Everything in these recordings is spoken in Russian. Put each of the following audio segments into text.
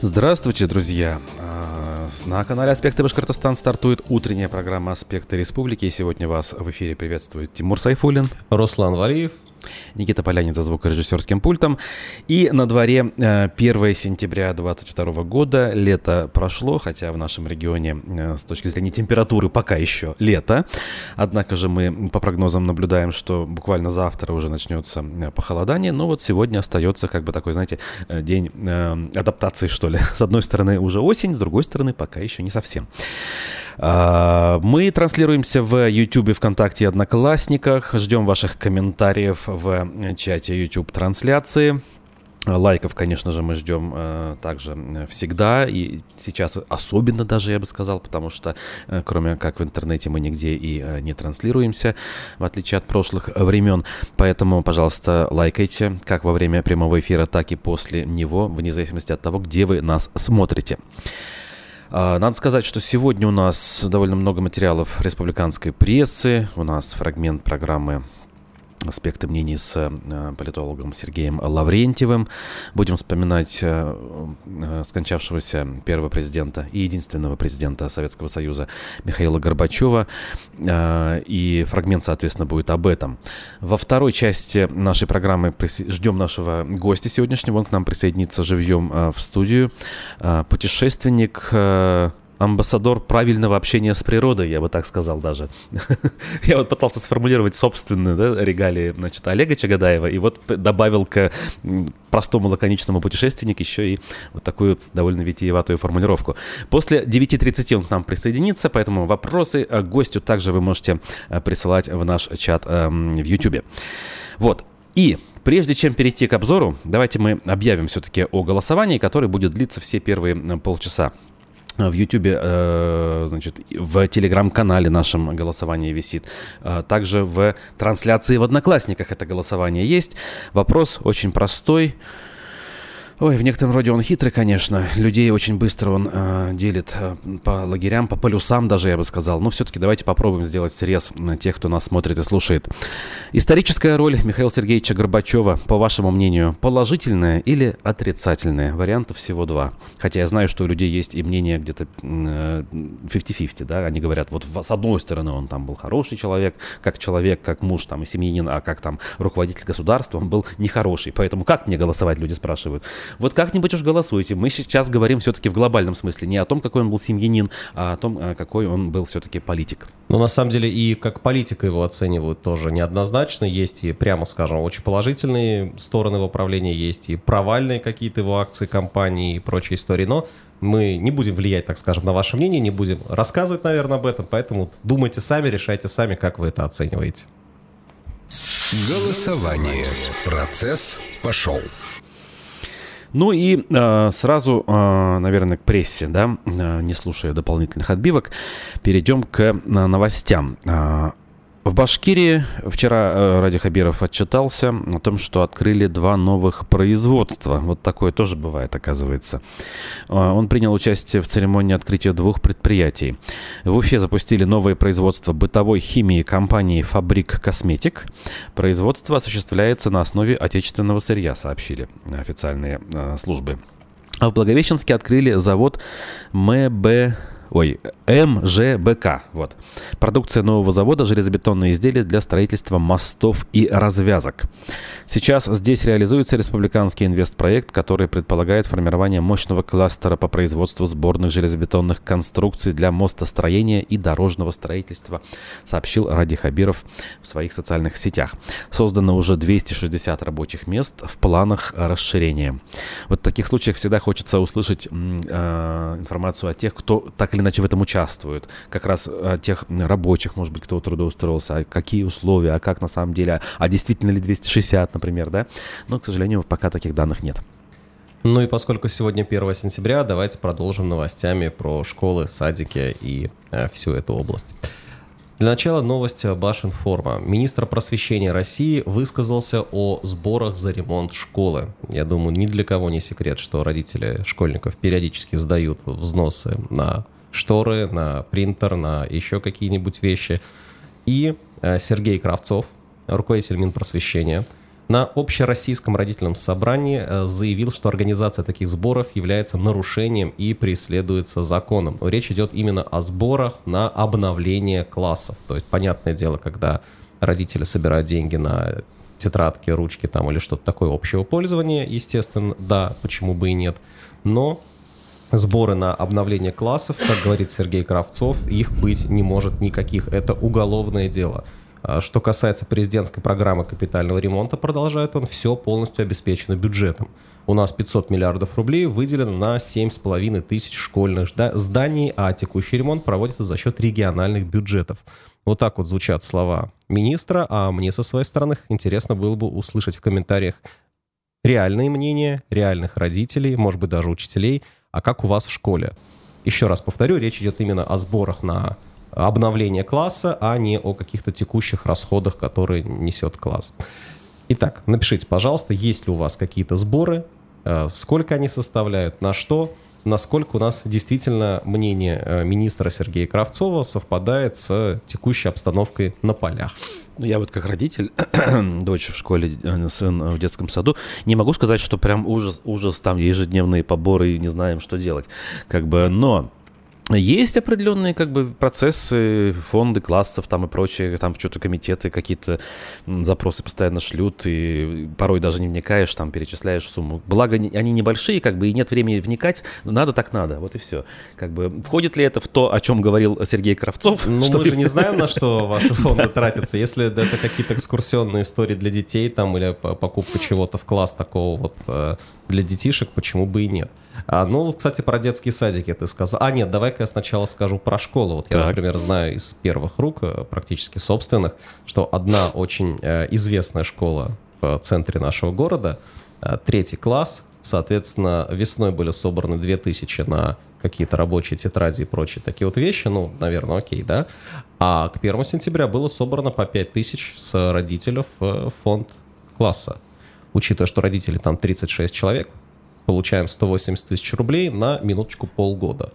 Здравствуйте, друзья! А, на канале «Аспекты Башкортостан» стартует утренняя программа «Аспекты Республики». И сегодня вас в эфире приветствует Тимур Сайфулин, Руслан Валиев Никита Полянин за звукорежиссерским пультом. И на дворе 1 э, сентября 2022 года. Лето прошло, хотя в нашем регионе э, с точки зрения температуры пока еще лето. Однако же мы по прогнозам наблюдаем, что буквально завтра уже начнется э, похолодание. Но вот сегодня остается как бы такой, знаете, день адаптации, что ли. С одной стороны уже осень, с другой стороны пока еще не совсем. А, мы транслируемся в YouTube, ВКонтакте и Одноклассниках. Ждем ваших комментариев в чате YouTube трансляции. Лайков, конечно же, мы ждем э, также всегда, и сейчас особенно даже, я бы сказал, потому что э, кроме как в интернете мы нигде и э, не транслируемся, в отличие от прошлых времен. Поэтому, пожалуйста, лайкайте как во время прямого эфира, так и после него, вне зависимости от того, где вы нас смотрите. А, надо сказать, что сегодня у нас довольно много материалов республиканской прессы. У нас фрагмент программы аспекты мнений с э, политологом Сергеем Лаврентьевым. Будем вспоминать э, э, скончавшегося первого президента и единственного президента Советского Союза Михаила Горбачева. И фрагмент, соответственно, будет об этом. Во второй части нашей программы ждем нашего гостя сегодняшнего. Он к нам присоединится живьем в студию. Путешественник амбассадор правильного общения с природой, я бы так сказал даже. я вот пытался сформулировать собственные да, регалии значит, Олега Чагадаева, и вот добавил к простому лаконичному путешественнику еще и вот такую довольно витиеватую формулировку. После 9.30 он к нам присоединится, поэтому вопросы к гостю также вы можете э, присылать в наш чат эм, в YouTube. Вот. И Прежде чем перейти к обзору, давайте мы объявим все-таки о голосовании, которое будет длиться все первые полчаса. В Ютубе, э, значит, в Телеграм-канале нашем голосование висит. Э, также в трансляции в Одноклассниках это голосование есть. Вопрос очень простой. Ой, в некотором роде он хитрый, конечно. Людей очень быстро он э, делит э, по лагерям, по полюсам даже, я бы сказал. Но все-таки давайте попробуем сделать срез на тех, кто нас смотрит и слушает. Историческая роль Михаила Сергеевича Горбачева, по вашему мнению, положительная или отрицательная? Вариантов всего два. Хотя я знаю, что у людей есть и мнение где-то э, 50-50, да? Они говорят, вот с одной стороны он там был хороший человек, как человек, как муж там и семьянин, а как там руководитель государства он был нехороший. Поэтому как мне голосовать, люди спрашивают. Вот как-нибудь уж голосуйте. Мы сейчас говорим все-таки в глобальном смысле. Не о том, какой он был семьянин, а о том, э, какой он был все-таки политик. Ну, на самом деле, и как политика его оценивают тоже неоднозначно. Есть и, прямо скажем, очень положительные стороны его правления, есть и провальные какие-то его акции, компании и прочие истории. Но мы не будем влиять, так скажем, на ваше мнение, не будем рассказывать, наверное, об этом. Поэтому думайте сами, решайте сами, как вы это оцениваете. Голосование. Процесс пошел. Ну и э, сразу, э, наверное, к прессе, да, э, не слушая дополнительных отбивок, перейдем к э, новостям. В Башкирии вчера э, Ради Хабиров отчитался о том, что открыли два новых производства. Вот такое тоже бывает, оказывается. Э, он принял участие в церемонии открытия двух предприятий. В Уфе запустили новое производство бытовой химии компании «Фабрик Косметик». Производство осуществляется на основе отечественного сырья, сообщили официальные э, службы. А в Благовещенске открыли завод МБ ой, МЖБК. Вот. Продукция нового завода железобетонные изделия для строительства мостов и развязок. Сейчас здесь реализуется республиканский инвестпроект, который предполагает формирование мощного кластера по производству сборных железобетонных конструкций для мостостроения и дорожного строительства, сообщил Ради Хабиров в своих социальных сетях. Создано уже 260 рабочих мест в планах расширения. Вот в таких случаях всегда хочется услышать э, информацию о тех, кто так или иначе в этом участвует. Как раз о тех рабочих, может быть, кто трудоустроился, а какие условия, а как на самом деле, а действительно ли 260, например, да? Но, к сожалению, пока таких данных нет. Ну и поскольку сегодня 1 сентября, давайте продолжим новостями про школы, садики и э, всю эту область. Для начала новость Башинформа. Министр просвещения России высказался о сборах за ремонт школы. Я думаю, ни для кого не секрет, что родители школьников периодически сдают взносы на шторы, на принтер, на еще какие-нибудь вещи. И э, Сергей Кравцов, руководитель Минпросвещения, на общероссийском родительном собрании э, заявил, что организация таких сборов является нарушением и преследуется законом. Речь идет именно о сборах на обновление классов. То есть, понятное дело, когда родители собирают деньги на тетрадки, ручки там или что-то такое общего пользования, естественно, да, почему бы и нет. Но сборы на обновление классов, как говорит Сергей Кравцов, их быть не может никаких. Это уголовное дело. А что касается президентской программы капитального ремонта, продолжает он, все полностью обеспечено бюджетом. У нас 500 миллиардов рублей выделено на 7,5 тысяч школьных зданий, а текущий ремонт проводится за счет региональных бюджетов. Вот так вот звучат слова министра, а мне со своей стороны интересно было бы услышать в комментариях реальные мнения реальных родителей, может быть, даже учителей, а как у вас в школе. Еще раз повторю, речь идет именно о сборах на обновление класса, а не о каких-то текущих расходах, которые несет класс. Итак, напишите, пожалуйста, есть ли у вас какие-то сборы, э, сколько они составляют, на что – насколько у нас действительно мнение э, министра Сергея Кравцова совпадает с текущей обстановкой на полях. Ну, я вот как родитель, дочь в школе, э, сын в детском саду, не могу сказать, что прям ужас, ужас, там ежедневные поборы и не знаем, что делать. Как бы, но есть определенные как бы процессы, фонды классов там и прочее, там что-то комитеты какие-то запросы постоянно шлют, и порой даже не вникаешь, там перечисляешь сумму. Благо они небольшие, как бы, и нет времени вникать, надо так надо, вот и все. Как бы, входит ли это в то, о чем говорил Сергей Кравцов? Ну, что... мы же не знаем, на что ваши фонды тратятся. Если это какие-то экскурсионные истории для детей там или покупка чего-то в класс такого вот э, для детишек, почему бы и нет. А, ну, кстати, про детские садики ты сказал. А, нет, давай-ка я сначала скажу про школу. Вот я, например, знаю из первых рук, э, практически собственных, что одна очень э, известная школа в центре нашего города, э, третий класс, соответственно, весной были собраны 2000 на какие-то рабочие тетради и прочие такие вот вещи, ну, наверное, окей, да. А к 1 сентября было собрано по 5000 с родителей в фонд класса. Учитывая, что родители там 36 человек, получаем 180 тысяч рублей на минуточку полгода.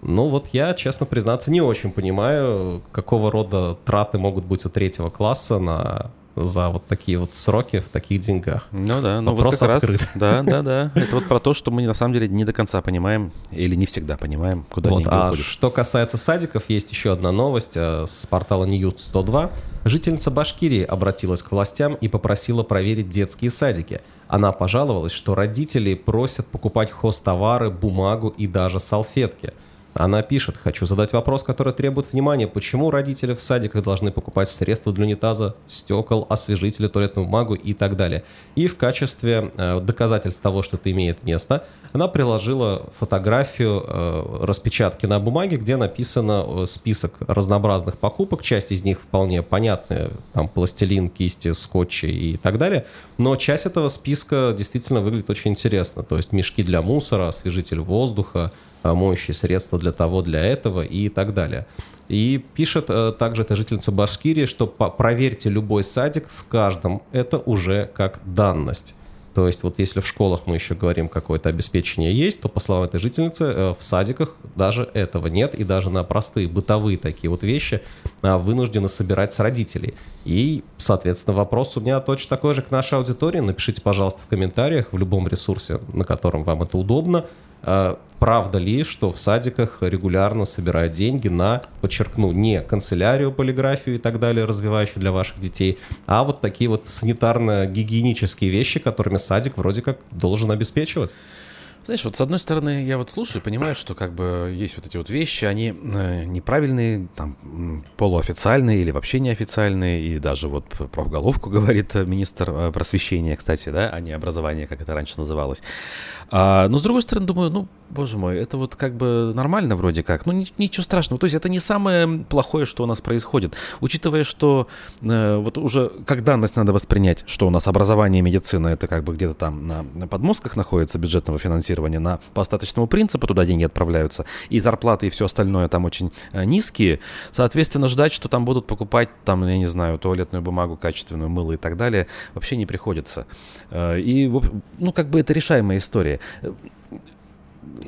Ну вот я, честно признаться, не очень понимаю, какого рода траты могут быть у третьего класса на за вот такие вот сроки в таких деньгах. Ну да, ну Вопрос вот как открыт. раз, да, да, да. Это вот про то, что мы на самом деле не до конца понимаем или не всегда понимаем, куда вот, деньги а уходят. Что касается садиков, есть еще одна новость э, с портала News 102. Жительница Башкирии обратилась к властям и попросила проверить детские садики. Она пожаловалась, что родители просят покупать хостовары, бумагу и даже салфетки. Она пишет, хочу задать вопрос, который требует внимания. Почему родители в садиках должны покупать средства для унитаза, стекол, освежители, туалетную бумагу и так далее? И в качестве э, доказательств того, что это имеет место, она приложила фотографию э, распечатки на бумаге, где написано э, список разнообразных покупок. Часть из них вполне понятная, там пластилин, кисти, скотчи и так далее. Но часть этого списка действительно выглядит очень интересно. То есть мешки для мусора, освежитель воздуха, моющие средства для того, для этого и так далее. И пишет э, также эта жительница Башкирии, что проверьте любой садик, в каждом это уже как данность. То есть вот если в школах мы еще говорим, какое-то обеспечение есть, то, по словам этой жительницы, э, в садиках даже этого нет, и даже на простые бытовые такие вот вещи вынуждены собирать с родителей. И, соответственно, вопрос у меня точно такой же к нашей аудитории. Напишите, пожалуйста, в комментариях в любом ресурсе, на котором вам это удобно, правда ли, что в садиках регулярно собирают деньги на, подчеркну, не канцелярию, полиграфию и так далее, развивающую для ваших детей, а вот такие вот санитарно-гигиенические вещи, которыми садик вроде как должен обеспечивать? Знаешь, вот с одной стороны, я вот слушаю и понимаю, что как бы есть вот эти вот вещи, они э, неправильные, там, полуофициальные или вообще неофициальные, и даже вот про уголовку говорит министр э, просвещения, кстати, да, а не образования, как это раньше называлось. А, но с другой стороны, думаю, ну, боже мой, это вот как бы нормально вроде как, ну, ничего страшного. То есть это не самое плохое, что у нас происходит. Учитывая, что э, вот уже как данность надо воспринять, что у нас образование и медицина, это как бы где-то там на, подмостках находится бюджетного финансирования, финансирования на, по остаточному принципу, туда деньги отправляются, и зарплаты и все остальное там очень э, низкие, соответственно, ждать, что там будут покупать, там, я не знаю, туалетную бумагу, качественную, мыло и так далее, вообще не приходится. Э, и, ну, как бы это решаемая история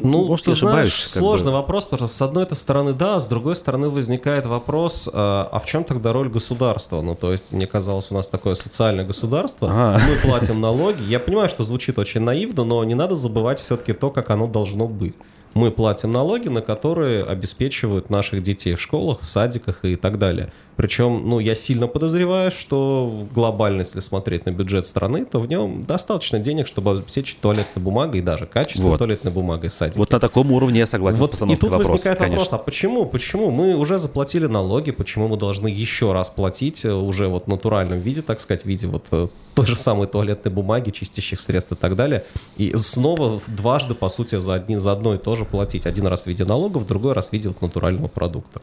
ну, может, ты знаешь, сложный бы. вопрос, потому что с одной стороны да, с другой стороны возникает вопрос, а, а в чем тогда роль государства? Ну, то есть, мне казалось, у нас такое социальное государство, а. мы платим налоги. Я понимаю, что звучит очень наивно, но не надо забывать все-таки то, как оно должно быть мы платим налоги, на которые обеспечивают наших детей в школах, в садиках и так далее. Причем, ну, я сильно подозреваю, что глобально, если смотреть на бюджет страны, то в нем достаточно денег, чтобы обеспечить туалетной бумагой и даже качественной вот. туалетной бумагой садики. Вот на таком уровне я согласен вот с И тут вопроса, возникает конечно. вопрос, а почему? Почему? Мы уже заплатили налоги, почему мы должны еще раз платить э, уже вот в натуральном виде, так сказать, в виде вот э, той же самой туалетной бумаги, чистящих средств и так далее. И снова дважды, по сути, за, одни, за одно и то же платить. Один раз в виде налогов, другой раз в виде вот натурального продукта.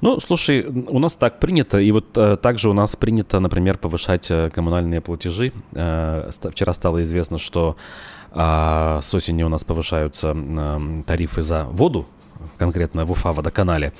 Ну, слушай, у нас так принято, и вот э, также у нас принято, например, повышать э, коммунальные платежи. Э, вчера стало известно, что э, с осени у нас повышаются э, тарифы за воду конкретно в Уфа водоканале.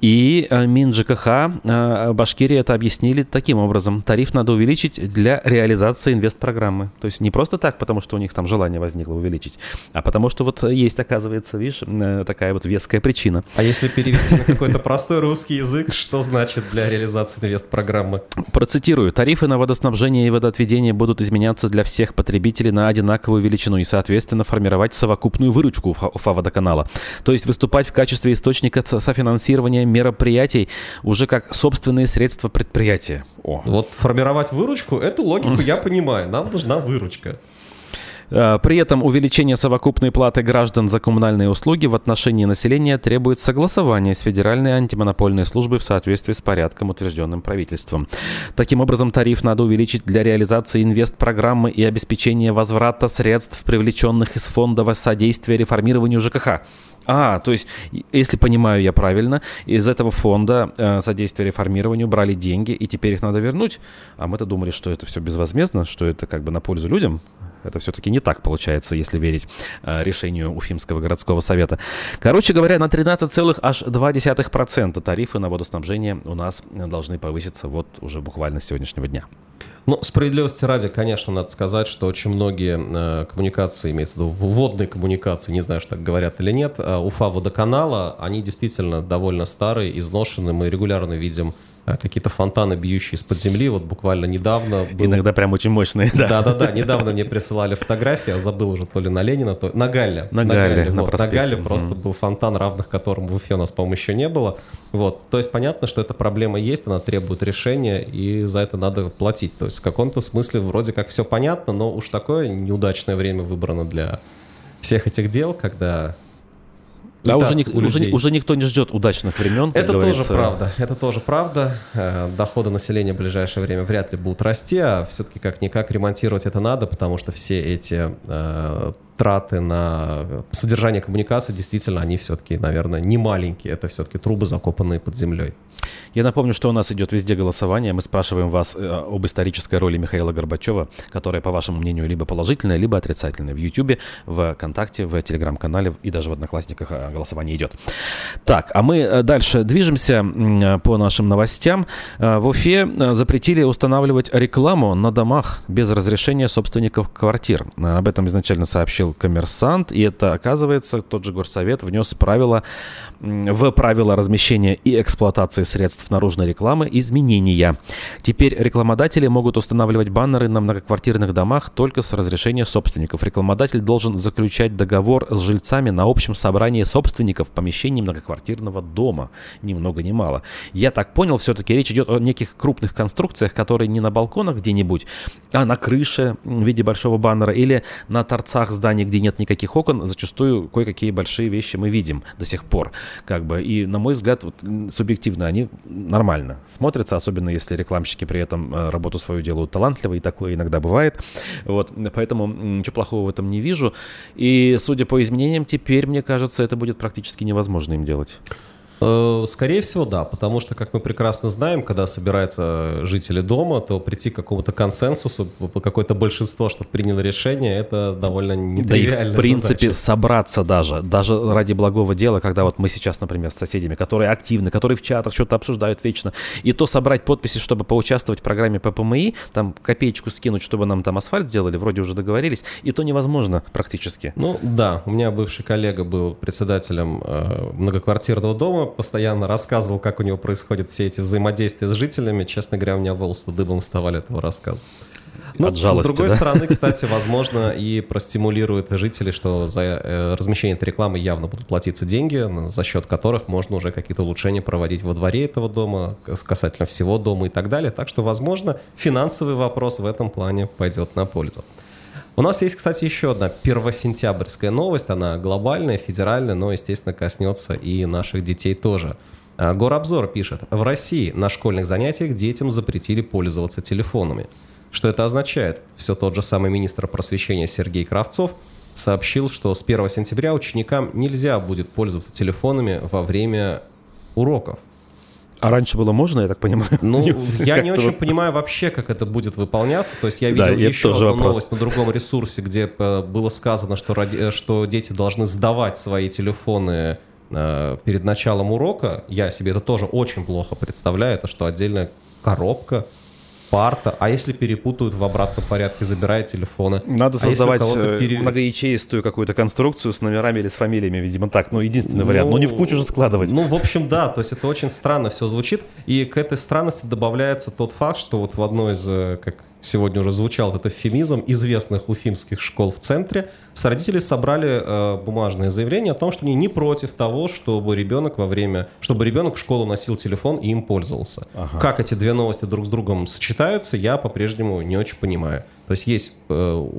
И э, Мин ЖКХ э, Башкирии это объяснили таким образом. Тариф надо увеличить для реализации инвестпрограммы. То есть не просто так, потому что у них там желание возникло увеличить, а потому что вот есть, оказывается, видишь, э, такая вот веская причина. А если перевести на какой-то простой русский язык, что значит для реализации инвестпрограммы? Процитирую. Тарифы на водоснабжение и водоотведение будут изменяться для всех потребителей на одинаковую величину и, соответственно, формировать совокупную выручку Уфа водоканала. То есть выступать выступать в качестве источника софинансирования мероприятий уже как собственные средства предприятия. О. Вот формировать выручку, эту логику я понимаю. Нам нужна выручка. Э, при этом увеличение совокупной платы граждан за коммунальные услуги в отношении населения требует согласования с Федеральной антимонопольной службой в соответствии с порядком, утвержденным правительством. Таким образом, тариф надо увеличить для реализации инвестпрограммы и обеспечения возврата средств, привлеченных из фонда содействия реформированию ЖКХ. А, то есть, если понимаю я правильно, из этого фонда э, содействия реформированию брали деньги, и теперь их надо вернуть. А мы-то думали, что это все безвозмездно, что это как бы на пользу людям. Это все-таки не так получается, если верить э, решению Уфимского городского совета. Короче говоря, на 13,2% тарифы на водоснабжение у нас должны повыситься вот уже буквально с сегодняшнего дня. Ну, справедливости ради, конечно, надо сказать, что очень многие э, коммуникации, имеется в виду водные коммуникации, не знаю, что так говорят или нет, э, Уфа водоканала, они действительно довольно старые, изношенные. Мы регулярно видим какие-то фонтаны, бьющие из-под земли. Вот буквально недавно... Был... Иногда прям очень мощные, да. Да-да-да, недавно мне присылали фотографии, я забыл уже то ли на Ленина, то на Галле. На, на Галле, Галле, на, вот, на Галле просто был фонтан, равных которому в Уфе у нас, по-моему, еще не было. Вот, то есть понятно, что эта проблема есть, она требует решения, и за это надо платить. То есть в каком-то смысле вроде как все понятно, но уж такое неудачное время выбрано для всех этих дел, когда а уже, ник- уже, уже никто не ждет удачных времен. Это говорится. тоже правда. Это тоже правда. Э, доходы населения в ближайшее время вряд ли будут расти, а все-таки как-никак ремонтировать это надо, потому что все эти э, траты на содержание коммуникации действительно они все-таки, наверное, не маленькие. Это все-таки трубы, закопанные под землей. Я напомню, что у нас идет везде голосование. Мы спрашиваем вас э, об исторической роли Михаила Горбачева, которая, по вашему мнению, либо положительная, либо отрицательная. В Ютубе, в ВКонтакте, в Телеграм-канале и даже в Одноклассниках э, голосование идет. Так, а мы э, дальше движемся по нашим новостям. В Уфе запретили устанавливать рекламу на домах без разрешения собственников квартир. Об этом изначально сообщил коммерсант, и это, оказывается, тот же горсовет внес правила в правила размещения и эксплуатации средств наружной рекламы изменения. Теперь рекламодатели могут устанавливать баннеры на многоквартирных домах только с разрешения собственников. Рекламодатель должен заключать договор с жильцами на общем собрании собственников помещений многоквартирного дома. Ни много ни мало. Я так понял, все-таки речь идет о неких крупных конструкциях, которые не на балконах где-нибудь, а на крыше в виде большого баннера или на торцах зданий, где нет никаких окон. Зачастую кое-какие большие вещи мы видим до сих пор. Как бы. И, на мой взгляд, вот, субъективно они нормально смотрятся, особенно если рекламщики при этом э, работу свою делают талантливо, и такое иногда бывает. Вот, поэтому ничего плохого в этом не вижу. И судя по изменениям, теперь, мне кажется, это будет практически невозможно им делать. Э, скорее всего, да, потому что, как мы прекрасно знаем, когда собираются жители дома, то прийти к какому-то консенсусу, какое-то большинство, чтобы приняло решение, это довольно нетривиально. Да и в принципе, задача. собраться даже, даже ради благого дела, когда вот мы сейчас, например, с соседями, которые активны, которые в чатах что-то обсуждают вечно, и то собрать подписи, чтобы поучаствовать в программе ППМИ, там копеечку скинуть, чтобы нам там асфальт сделали, вроде уже договорились, и то невозможно практически. Ну да, у меня бывший коллега был председателем э, многоквартирного дома, постоянно рассказывал, как у него происходят все эти взаимодействия с жителями. Честно говоря, у меня волосы дыбом вставали этого рассказа. Ну, От жалости, с другой да? стороны, кстати, возможно, и простимулирует жителей, что за э, размещение этой рекламы явно будут платиться деньги, за счет которых можно уже какие-то улучшения проводить во дворе этого дома, касательно всего дома и так далее. Так что, возможно, финансовый вопрос в этом плане пойдет на пользу. У нас есть, кстати, еще одна первосентябрьская новость. Она глобальная, федеральная, но, естественно, коснется и наших детей тоже. А, Горобзор пишет, в России на школьных занятиях детям запретили пользоваться телефонами. Что это означает? Все тот же самый министр просвещения Сергей Кравцов сообщил, что с 1 сентября ученикам нельзя будет пользоваться телефонами во время уроков. А раньше было можно, я так понимаю? Ну, я не очень понимаю вообще, как это будет выполняться. То есть я видел да, еще одну вопрос. новость на другом ресурсе, где э, было сказано, что, ради, э, что дети должны сдавать свои телефоны э, перед началом урока. Я себе это тоже очень плохо представляю. Это что, отдельная коробка парта. А если перепутают в обратном порядке, забирая телефоны? Надо а создавать э, пере... многоячеистую какую-то конструкцию с номерами или с фамилиями, видимо, так. Ну, единственный ну, вариант. Но не в кучу же складывать. Ну, в общем, да. То есть это очень странно все звучит. И к этой странности добавляется тот факт, что вот в одной из, э, как сегодня уже звучал этот эвфемизм, известных уфимских школ в центре, с родителей собрали э, бумажное заявление о том, что они не против того, чтобы ребенок во время, чтобы ребенок в школу носил телефон и им пользовался. Ага. Как эти две новости друг с другом сочетаются, я по-прежнему не очень понимаю. То есть есть э,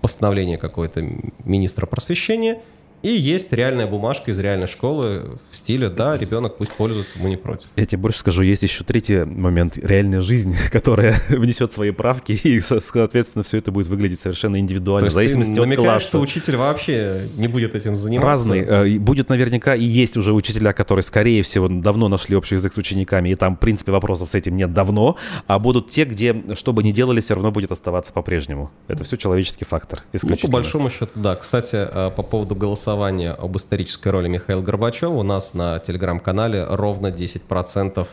постановление какое-то министра просвещения, и есть реальная бумажка из реальной школы в стиле, да, ребенок пусть пользуется, мы не против. Я тебе больше скажу, есть еще третий момент, реальная жизнь, которая внесет свои правки, и, соответственно, все это будет выглядеть совершенно индивидуально, в зависимости от класса. что учитель вообще не будет этим заниматься? Разный. Э, будет наверняка и есть уже учителя, которые, скорее всего, давно нашли общий язык с учениками, и там, в принципе, вопросов с этим нет давно, а будут те, где, что бы ни делали, все равно будет оставаться по-прежнему. Это все человеческий фактор, Ну, по большому счету, да. Кстати, э, по поводу голосования голосования об исторической роли Михаила Горбачева у нас на телеграм-канале ровно 10%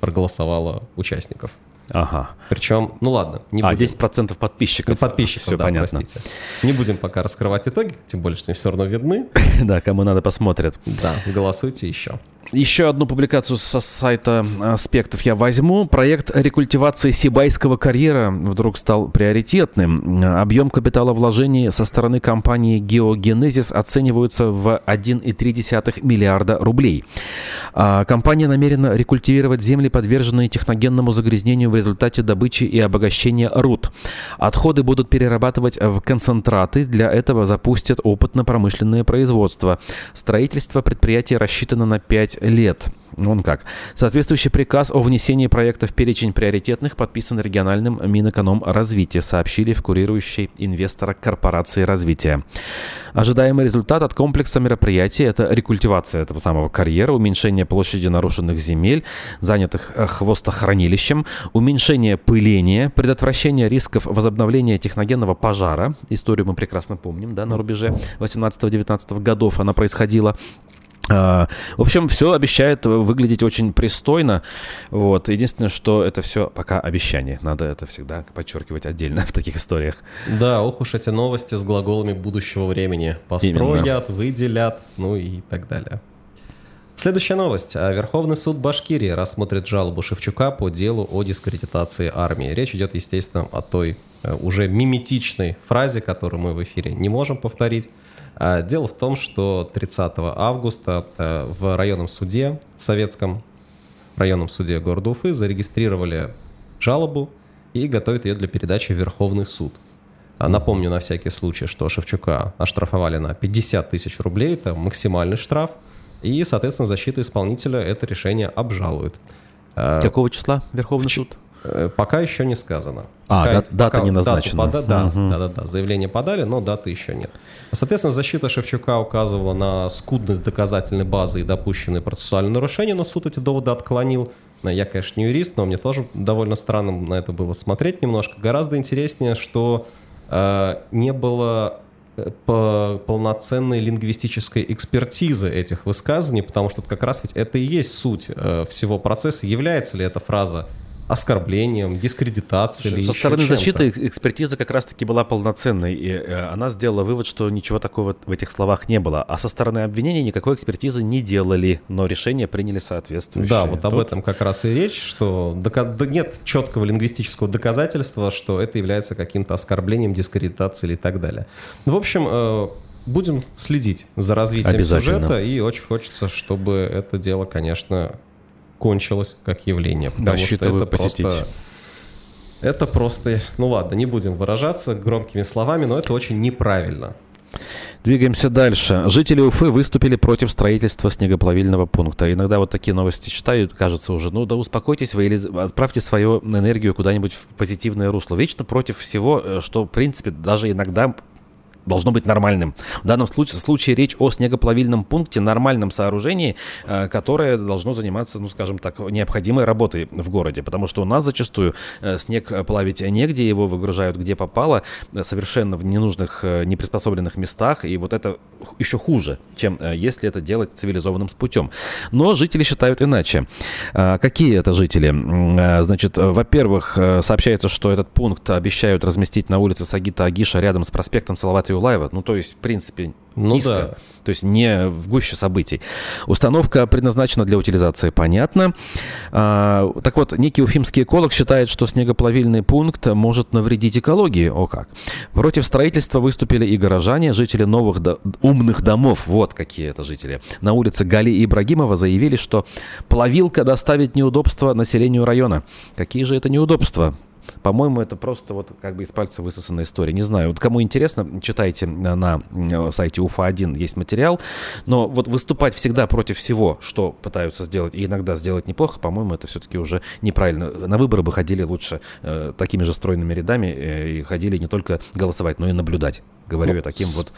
проголосовало участников. Ага. Причем, ну ладно, не а, будем. 10% подписчиков. Ну, подписчиков, все да, понятно. простите. Не будем пока раскрывать итоги, тем более, что они все равно видны. да, кому надо, посмотрят. Да, голосуйте еще. Еще одну публикацию со сайта аспектов я возьму. Проект рекультивации Сибайского карьера вдруг стал приоритетным. Объем капитала вложений со стороны компании Geogenesis оценивается в 1,3 миллиарда рублей. А, компания намерена рекультивировать земли, подверженные техногенному загрязнению в результате добычи и обогащения руд. Отходы будут перерабатывать в концентраты. Для этого запустят опытно-промышленное производство. Строительство предприятия рассчитано на 5 лет. Он как. Соответствующий приказ о внесении проекта в перечень приоритетных подписан региональным Минэкономразвития, сообщили в курирующей инвестора корпорации развития. Ожидаемый результат от комплекса мероприятий – это рекультивация этого самого карьера, уменьшение площади нарушенных земель, занятых э, хвостохранилищем, уменьшение пыления, предотвращение рисков возобновления техногенного пожара. Историю мы прекрасно помним, да, на рубеже 18-19 годов она происходила. А, в общем, все обещает выглядеть очень пристойно. Вот. Единственное, что это все пока обещание. Надо это всегда подчеркивать отдельно в таких историях. Да, ох уж эти новости с глаголами будущего времени. Построят, Именно. выделят, ну и так далее. Следующая новость. А, Верховный суд Башкирии рассмотрит жалобу Шевчука по делу о дискредитации армии. Речь идет, естественно, о той э, уже миметичной фразе, которую мы в эфире не можем повторить. А, дело в том, что 30 августа э, в районном суде, советском районном суде города Уфы зарегистрировали жалобу и готовят ее для передачи в Верховный суд. А, напомню на всякий случай, что Шевчука оштрафовали на 50 тысяч рублей, это максимальный штраф, и, соответственно, защита исполнителя это решение обжалует. А, Какого числа Верховный суд? Э, пока еще не сказано. А, пока, дат, дата пока не назначена. Пода, да, угу. да, да, да, заявление подали, но даты еще нет. Соответственно, защита Шевчука указывала на скудность доказательной базы и допущенные процессуальные нарушения, но суд эти доводы отклонил. Я, конечно, не юрист, но мне тоже довольно странно на это было смотреть немножко. Гораздо интереснее, что э, не было э, по полноценной лингвистической экспертизы этих высказываний, потому что как раз ведь это и есть суть э, всего процесса. Является ли эта фраза оскорблением, дискредитацией или Со стороны защиты экспертиза как раз-таки была полноценной, и э, она сделала вывод, что ничего такого в этих словах не было. А со стороны обвинения никакой экспертизы не делали, но решение приняли соответствующее. Да, вот об Тут- этом как раз и речь, что дока- да нет четкого лингвистического доказательства, что это является каким-то оскорблением, дискредитацией и так далее. В общем, э, будем следить за развитием сюжета, и очень хочется, чтобы это дело, конечно, кончилось как явление. Потому что Рассчитываю это посетить. просто... Это просто... Ну ладно, не будем выражаться громкими словами, но это очень неправильно. Двигаемся дальше. Жители Уфы выступили против строительства снегоплавильного пункта. Иногда вот такие новости читаю, кажется уже, ну да успокойтесь вы или отправьте свою энергию куда-нибудь в позитивное русло. Вечно против всего, э, что в принципе даже иногда должно быть нормальным. В данном случае, случае речь о снегоплавильном пункте, нормальном сооружении, э, которое должно заниматься, ну, скажем так, необходимой работой в городе. Потому что у нас зачастую э, снег плавить негде, его выгружают где попало, э, совершенно в ненужных, э, неприспособленных местах. И вот это еще хуже, чем э, если это делать цивилизованным путем. Но жители считают иначе. А, Какие это жители? Э, Значит, э, во-первых, э, сообщается, что этот пункт обещают разместить на улице Сагита Агиша рядом с проспектом Салавата Юлаева. Ну, то есть, в принципе, Ну низко. да. То есть не в гуще событий. Установка предназначена для утилизации, понятно. А, так вот, некий уфимский эколог считает, что снегоплавильный пункт может навредить экологии. О как. Против строительства выступили и горожане, жители новых до- умных домов. Вот какие это жители. На улице Гали Ибрагимова заявили, что плавилка доставит неудобства населению района. Какие же это неудобства? По-моему, это просто вот как бы из пальца высосанная история. Не знаю, вот кому интересно, читайте на, м, сайте УФА-1 есть материал. Но вот выступать всегда против всего, что пытаются сделать, и иногда сделать неплохо, по-моему, это все-таки уже неправильно. На выборы бы ходили лучше э, такими же стройными рядами э, и ходили не только голосовать, но и наблюдать. Говорю Ну, я таким вот.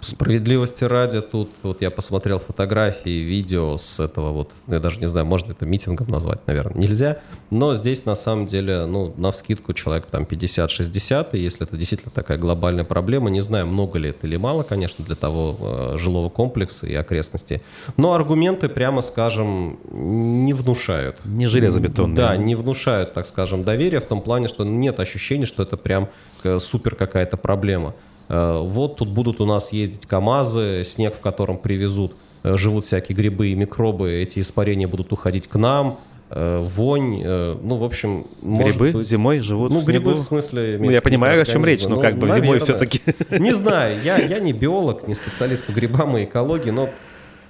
Справедливости ради, тут вот я посмотрел фотографии, видео с этого вот, ну, я даже не знаю, можно это митингом назвать, наверное, нельзя, но здесь на самом деле, ну, на вскидку человек там 50-60, и если это действительно такая глобальная проблема, не знаю, много ли это или мало, конечно, для того э, жилого комплекса и окрестностей, но аргументы, прямо скажем, не внушают. Не железобетонные. Да, не внушают, так скажем, доверия в том плане, что нет ощущения, что это прям э, супер какая-то проблема. Э, Вот тут будут у нас ездить КАМАЗы, снег в котором привезут, э, живут всякие грибы и микробы, эти испарения будут уходить к нам, э, вонь, ну, в общем, может Грибы быть- зимой живут ну, в снегу. грибы в смысле... Ну, я понимаю, о чем речь, но как бы зимой наверное. все-таки... Не знаю, я, я не биолог, не специалист по грибам и экологии, но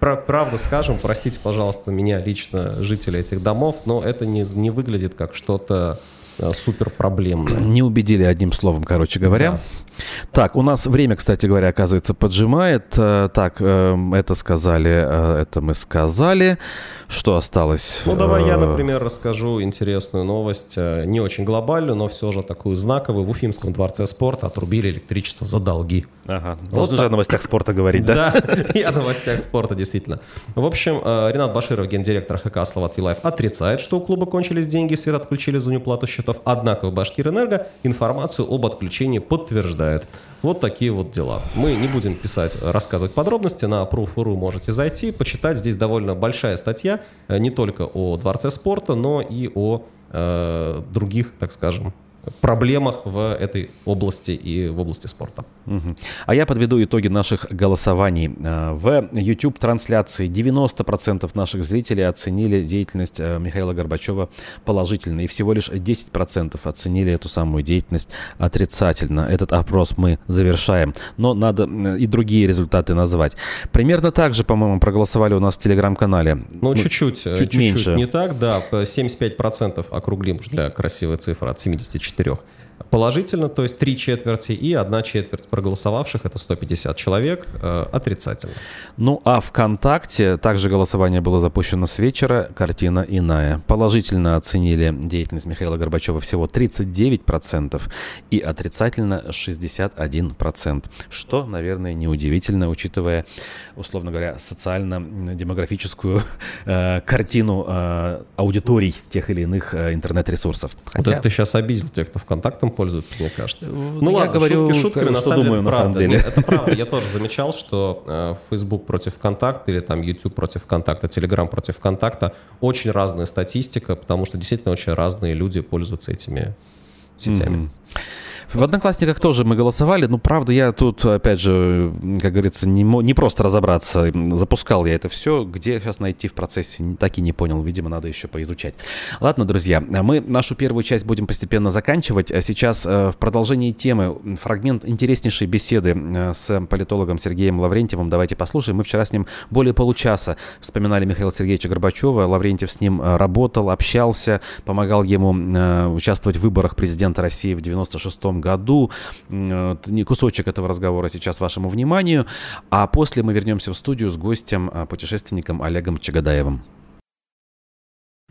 пра- правда скажем, простите, пожалуйста, меня лично, жители этих домов, но это не, не выглядит как что-то супер проблемное. Не убедили одним словом, короче говоря. Так, у нас время, кстати говоря, оказывается, поджимает. Э, Так, эм, это сказали, э, это мы сказали. Что осталось? Ну, давай я, Э, например, расскажу интересную новость, не очень глобальную, но все же такую знаковую. В Уфимском дворце спорта отрубили электричество за долги. Ага, Вот должны же о новостях спорта говорить, да? Да, и о новостях спорта, действительно. В общем, Ренат Баширов, гендиректор ХК Словат Вилаев, отрицает, что у клуба кончились деньги, свет отключили за неуплату счетов. Однако в Башкирэнерго информацию об отключении подтверждают. Вот такие вот дела. Мы не будем писать, рассказывать подробности. На Proof.ru можете зайти, почитать. Здесь довольно большая статья э, не только о Дворце спорта, но и о э, других, так скажем, проблемах в этой области и в области спорта. Мгм. А я подведу итоги наших голосований. Э, В YouTube-трансляции 90% наших зрителей оценили деятельность э, Михаила Горбачева положительно, и всего лишь 10% оценили эту самую деятельность отрицательно. Этот опрос мы завершаем, но надо и другие результаты назвать. Примерно так же, по-моему, проголосовали у нас в Телеграм-канале. Ну, чуть-чуть, э, чуть чуть-чуть меньше. не так, да, по 75% округлим для красивой цифры от 74 четырех положительно, то есть три четверти, и одна четверть проголосовавших, это 150 человек, э, отрицательно. Ну а ВКонтакте также голосование было запущено с вечера, картина иная. Положительно оценили деятельность Михаила Горбачева всего 39% и отрицательно 61%, что, наверное, неудивительно, учитывая, условно говоря, социально-демографическую э, картину э, аудиторий тех или иных э, интернет-ресурсов. Хотя... Вот это ты сейчас обидел тех, кто ВКонтактом пользуется, мне кажется. Ну, я ладно, говорю, шутки шутками, на самом думаю, деле, на самом деле. Это правда. Я тоже замечал, что э, Facebook против ВКонтакта или там YouTube против ВКонтакта, Telegram против ВКонтакта очень разная статистика, потому что действительно очень разные люди пользуются этими сетями. Mm-hmm. В Одноклассниках тоже мы голосовали, но правда я тут, опять же, как говорится, не, не просто разобраться, запускал я это все, где сейчас найти в процессе, так и не понял, видимо, надо еще поизучать. Ладно, друзья, мы нашу первую часть будем постепенно заканчивать, а сейчас э, в продолжении темы фрагмент интереснейшей беседы э, с политологом Сергеем Лаврентьевым, давайте послушаем. Мы вчера с ним более получаса вспоминали Михаила Сергеевича Горбачева, Лаврентьев с ним э, работал, общался, помогал ему участвовать в выборах президента России в 96 году. Кусочек этого разговора сейчас вашему вниманию. А после мы вернемся в студию с гостем, а, путешественником Олегом Чагадаевым.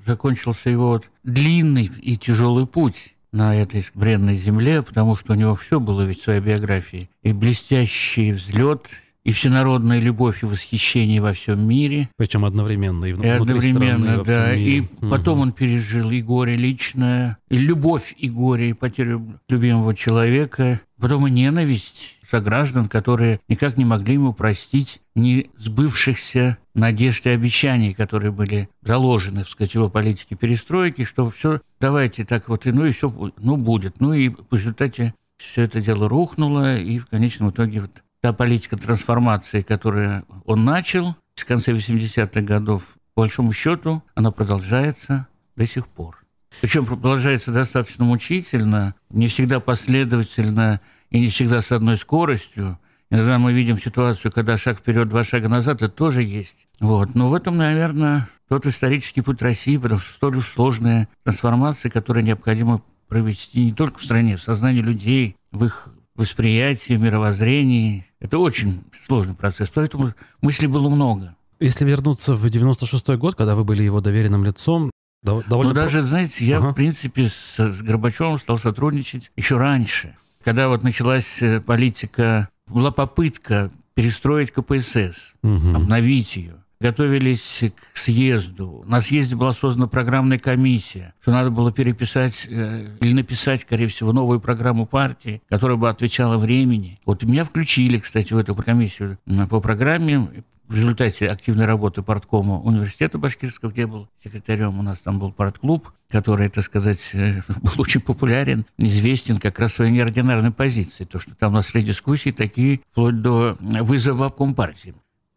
Закончился его длинный и тяжелый путь на этой бренной земле, потому что у него все было ведь в своей биографии. И блестящий взлет, и всенародная любовь и восхищение во всем мире. Причем одновременно и, и одновременно, страны, и да. И угу. потом он пережил и горе личное, и любовь, и горе, и потерю любимого человека, потом и ненависть сограждан, которые никак не могли ему простить ни сбывшихся надежд и обещаний, которые были заложены, в его политике перестройки, что все, давайте так вот, и ну и все, ну будет. Ну и в результате все это дело рухнуло, и в конечном итоге вот та политика трансформации, которую он начал в конце 80-х годов, по большому счету, она продолжается до сих пор. Причем продолжается достаточно мучительно, не всегда последовательно и не всегда с одной скоростью. Иногда мы видим ситуацию, когда шаг вперед, два шага назад, это тоже есть. Вот. Но в этом, наверное, тот исторический путь России, потому что столь уж сложная трансформация, которую необходимо провести не только в стране, в сознании людей, в их восприятии, мировоззренении. Это очень сложный процесс, поэтому мыслей было много. Если вернуться в 96-й год, когда вы были его доверенным лицом, довольно... Ну, даже, знаете, я, ага. в принципе, с, с Горбачевым стал сотрудничать еще раньше. Когда вот началась э, политика, была попытка перестроить КПСС, угу. обновить ее готовились к съезду. На съезде была создана программная комиссия, что надо было переписать э, или написать, скорее всего, новую программу партии, которая бы отвечала времени. Вот меня включили, кстати, в эту комиссию по программе. В результате активной работы парткома университета Башкирского, где был секретарем, у нас там был партклуб, который, так сказать, э, был очень популярен, известен как раз своей неординарной позицией. То, что там у нас шли дискуссии такие, вплоть до вызова в Компартии.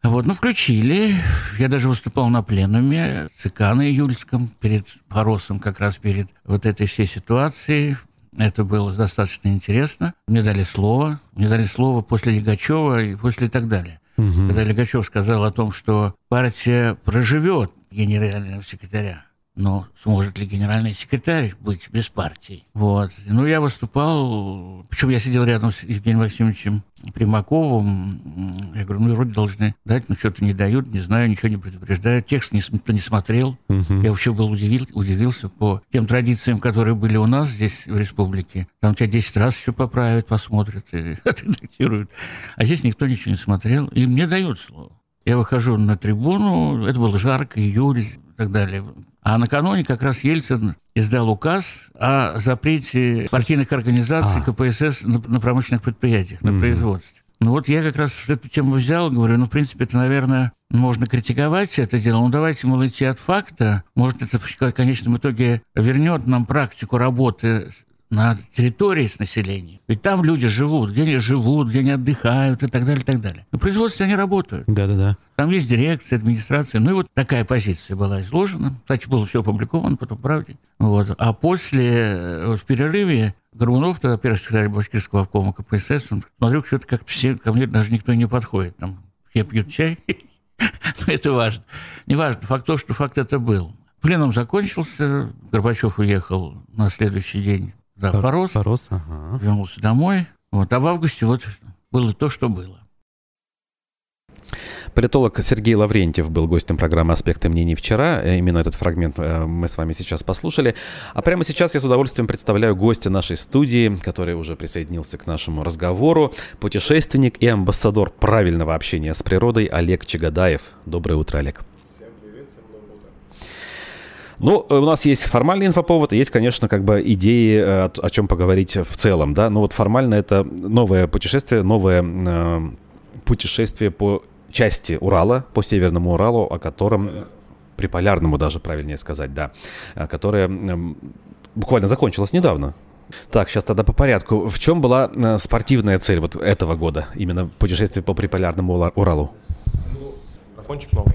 Вот, ну, включили. Я даже выступал на пленуме ЦК на июльском перед Поросом, как раз перед вот этой всей ситуацией. Это было достаточно интересно. Мне дали слово. Мне дали слово после Легачева и после и так далее. Угу. Когда Легачев сказал о том, что партия проживет генерального секретаря, но сможет ли генеральный секретарь быть без партии? Вот. Ну, я выступал, причем я сидел рядом с Евгением Максимовичем Примаковым. Я говорю, ну, вроде должны дать, но что-то не дают, не знаю, ничего не предупреждают. Текст никто не смотрел. Угу. Я вообще был удивил, удивился по тем традициям, которые были у нас здесь, в республике. Там тебя 10 раз еще поправят, посмотрят и отредактируют. А здесь никто ничего не смотрел, и мне дают слово. Я выхожу на трибуну, это было жарко, июль так далее. А накануне как раз Ельцин издал указ о запрете партийных организаций а. КПСС на, на промышленных предприятиях, на mm производстве. Ну вот я как раз эту тему взял, говорю, ну, в принципе, это, наверное, можно критиковать это дело, но давайте, мол, идти от факта. Может, это в конечном итоге вернет нам практику работы на территории с населением. Ведь там люди живут, где они живут, где они отдыхают и так далее, и так далее. На производстве они работают. Да-да-да. Там есть дирекция, администрация. Ну и вот такая позиция была изложена. Кстати, было все опубликовано потом, правде. Вот. А после, э, вот в перерыве, Горбунов, тогда первый секретарь Башкирского обкома КПСС, он смотрел, что-то как-то все, ко мне даже никто не подходит. Там все пьют чай. Это важно. Не важно. Факт то, что факт это был. Пленум закончился, Горбачев уехал на следующий день Да, порос. Порос, ага. Вернулся домой. Вот, а в августе вот было то, что было. Политолог Сергей Лаврентьев был гостем программы «Аспекты мнений» вчера. Э, Именно этот фрагмент э, мы с вами сейчас послушали. А прямо сейчас я с удовольствием представляю гостя нашей студии, который уже присоединился к нашему разговору. Путешественник и амбассадор правильного общения с природой Олег Чагадаев. Доброе утро, Олег. Ну, э, у нас есть формальный инфоповод, есть, конечно, как бы идеи, э, о, о чем поговорить в целом, да. Но вот формально это новое путешествие, новое э, путешествие по части Урала, по Северному Уралу, о котором приполярному даже правильнее сказать, да, э, которое буквально закончилось недавно. Так, сейчас тогда по порядку. В чем была э, спортивная цель вот этого года, именно путешествие по приполярному Уралу? Микрофончик новый.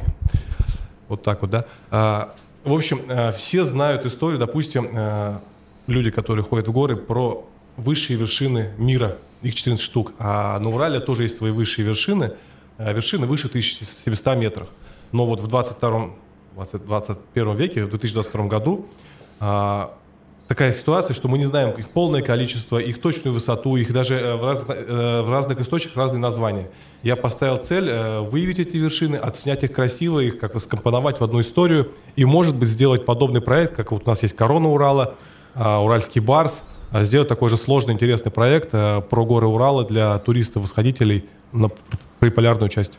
Вот так вот, да. В общем, э, все знают историю, допустим, э, люди, которые ходят в горы, про высшие вершины мира. Их 14 штук. А на Урале тоже есть свои высшие вершины. Э, Вершины выше 1700 метров. Но вот в 22 20 21 веке, в 2022 году, а, такая ситуация, что мы не знаем их полное количество, их точную высоту, их даже э, в, раз- э, в разных источниках разные названия. Я поставил цель э, выявить эти вершины, отснять их красиво, их как бы скомпоновать в одну историю и, может быть, сделать подобный проект, как вот у нас есть «Корона Урала», «Уральский барс», сделать такой же сложный, интересный проект про горы Урала для туристов-восходителей на приполярную часть.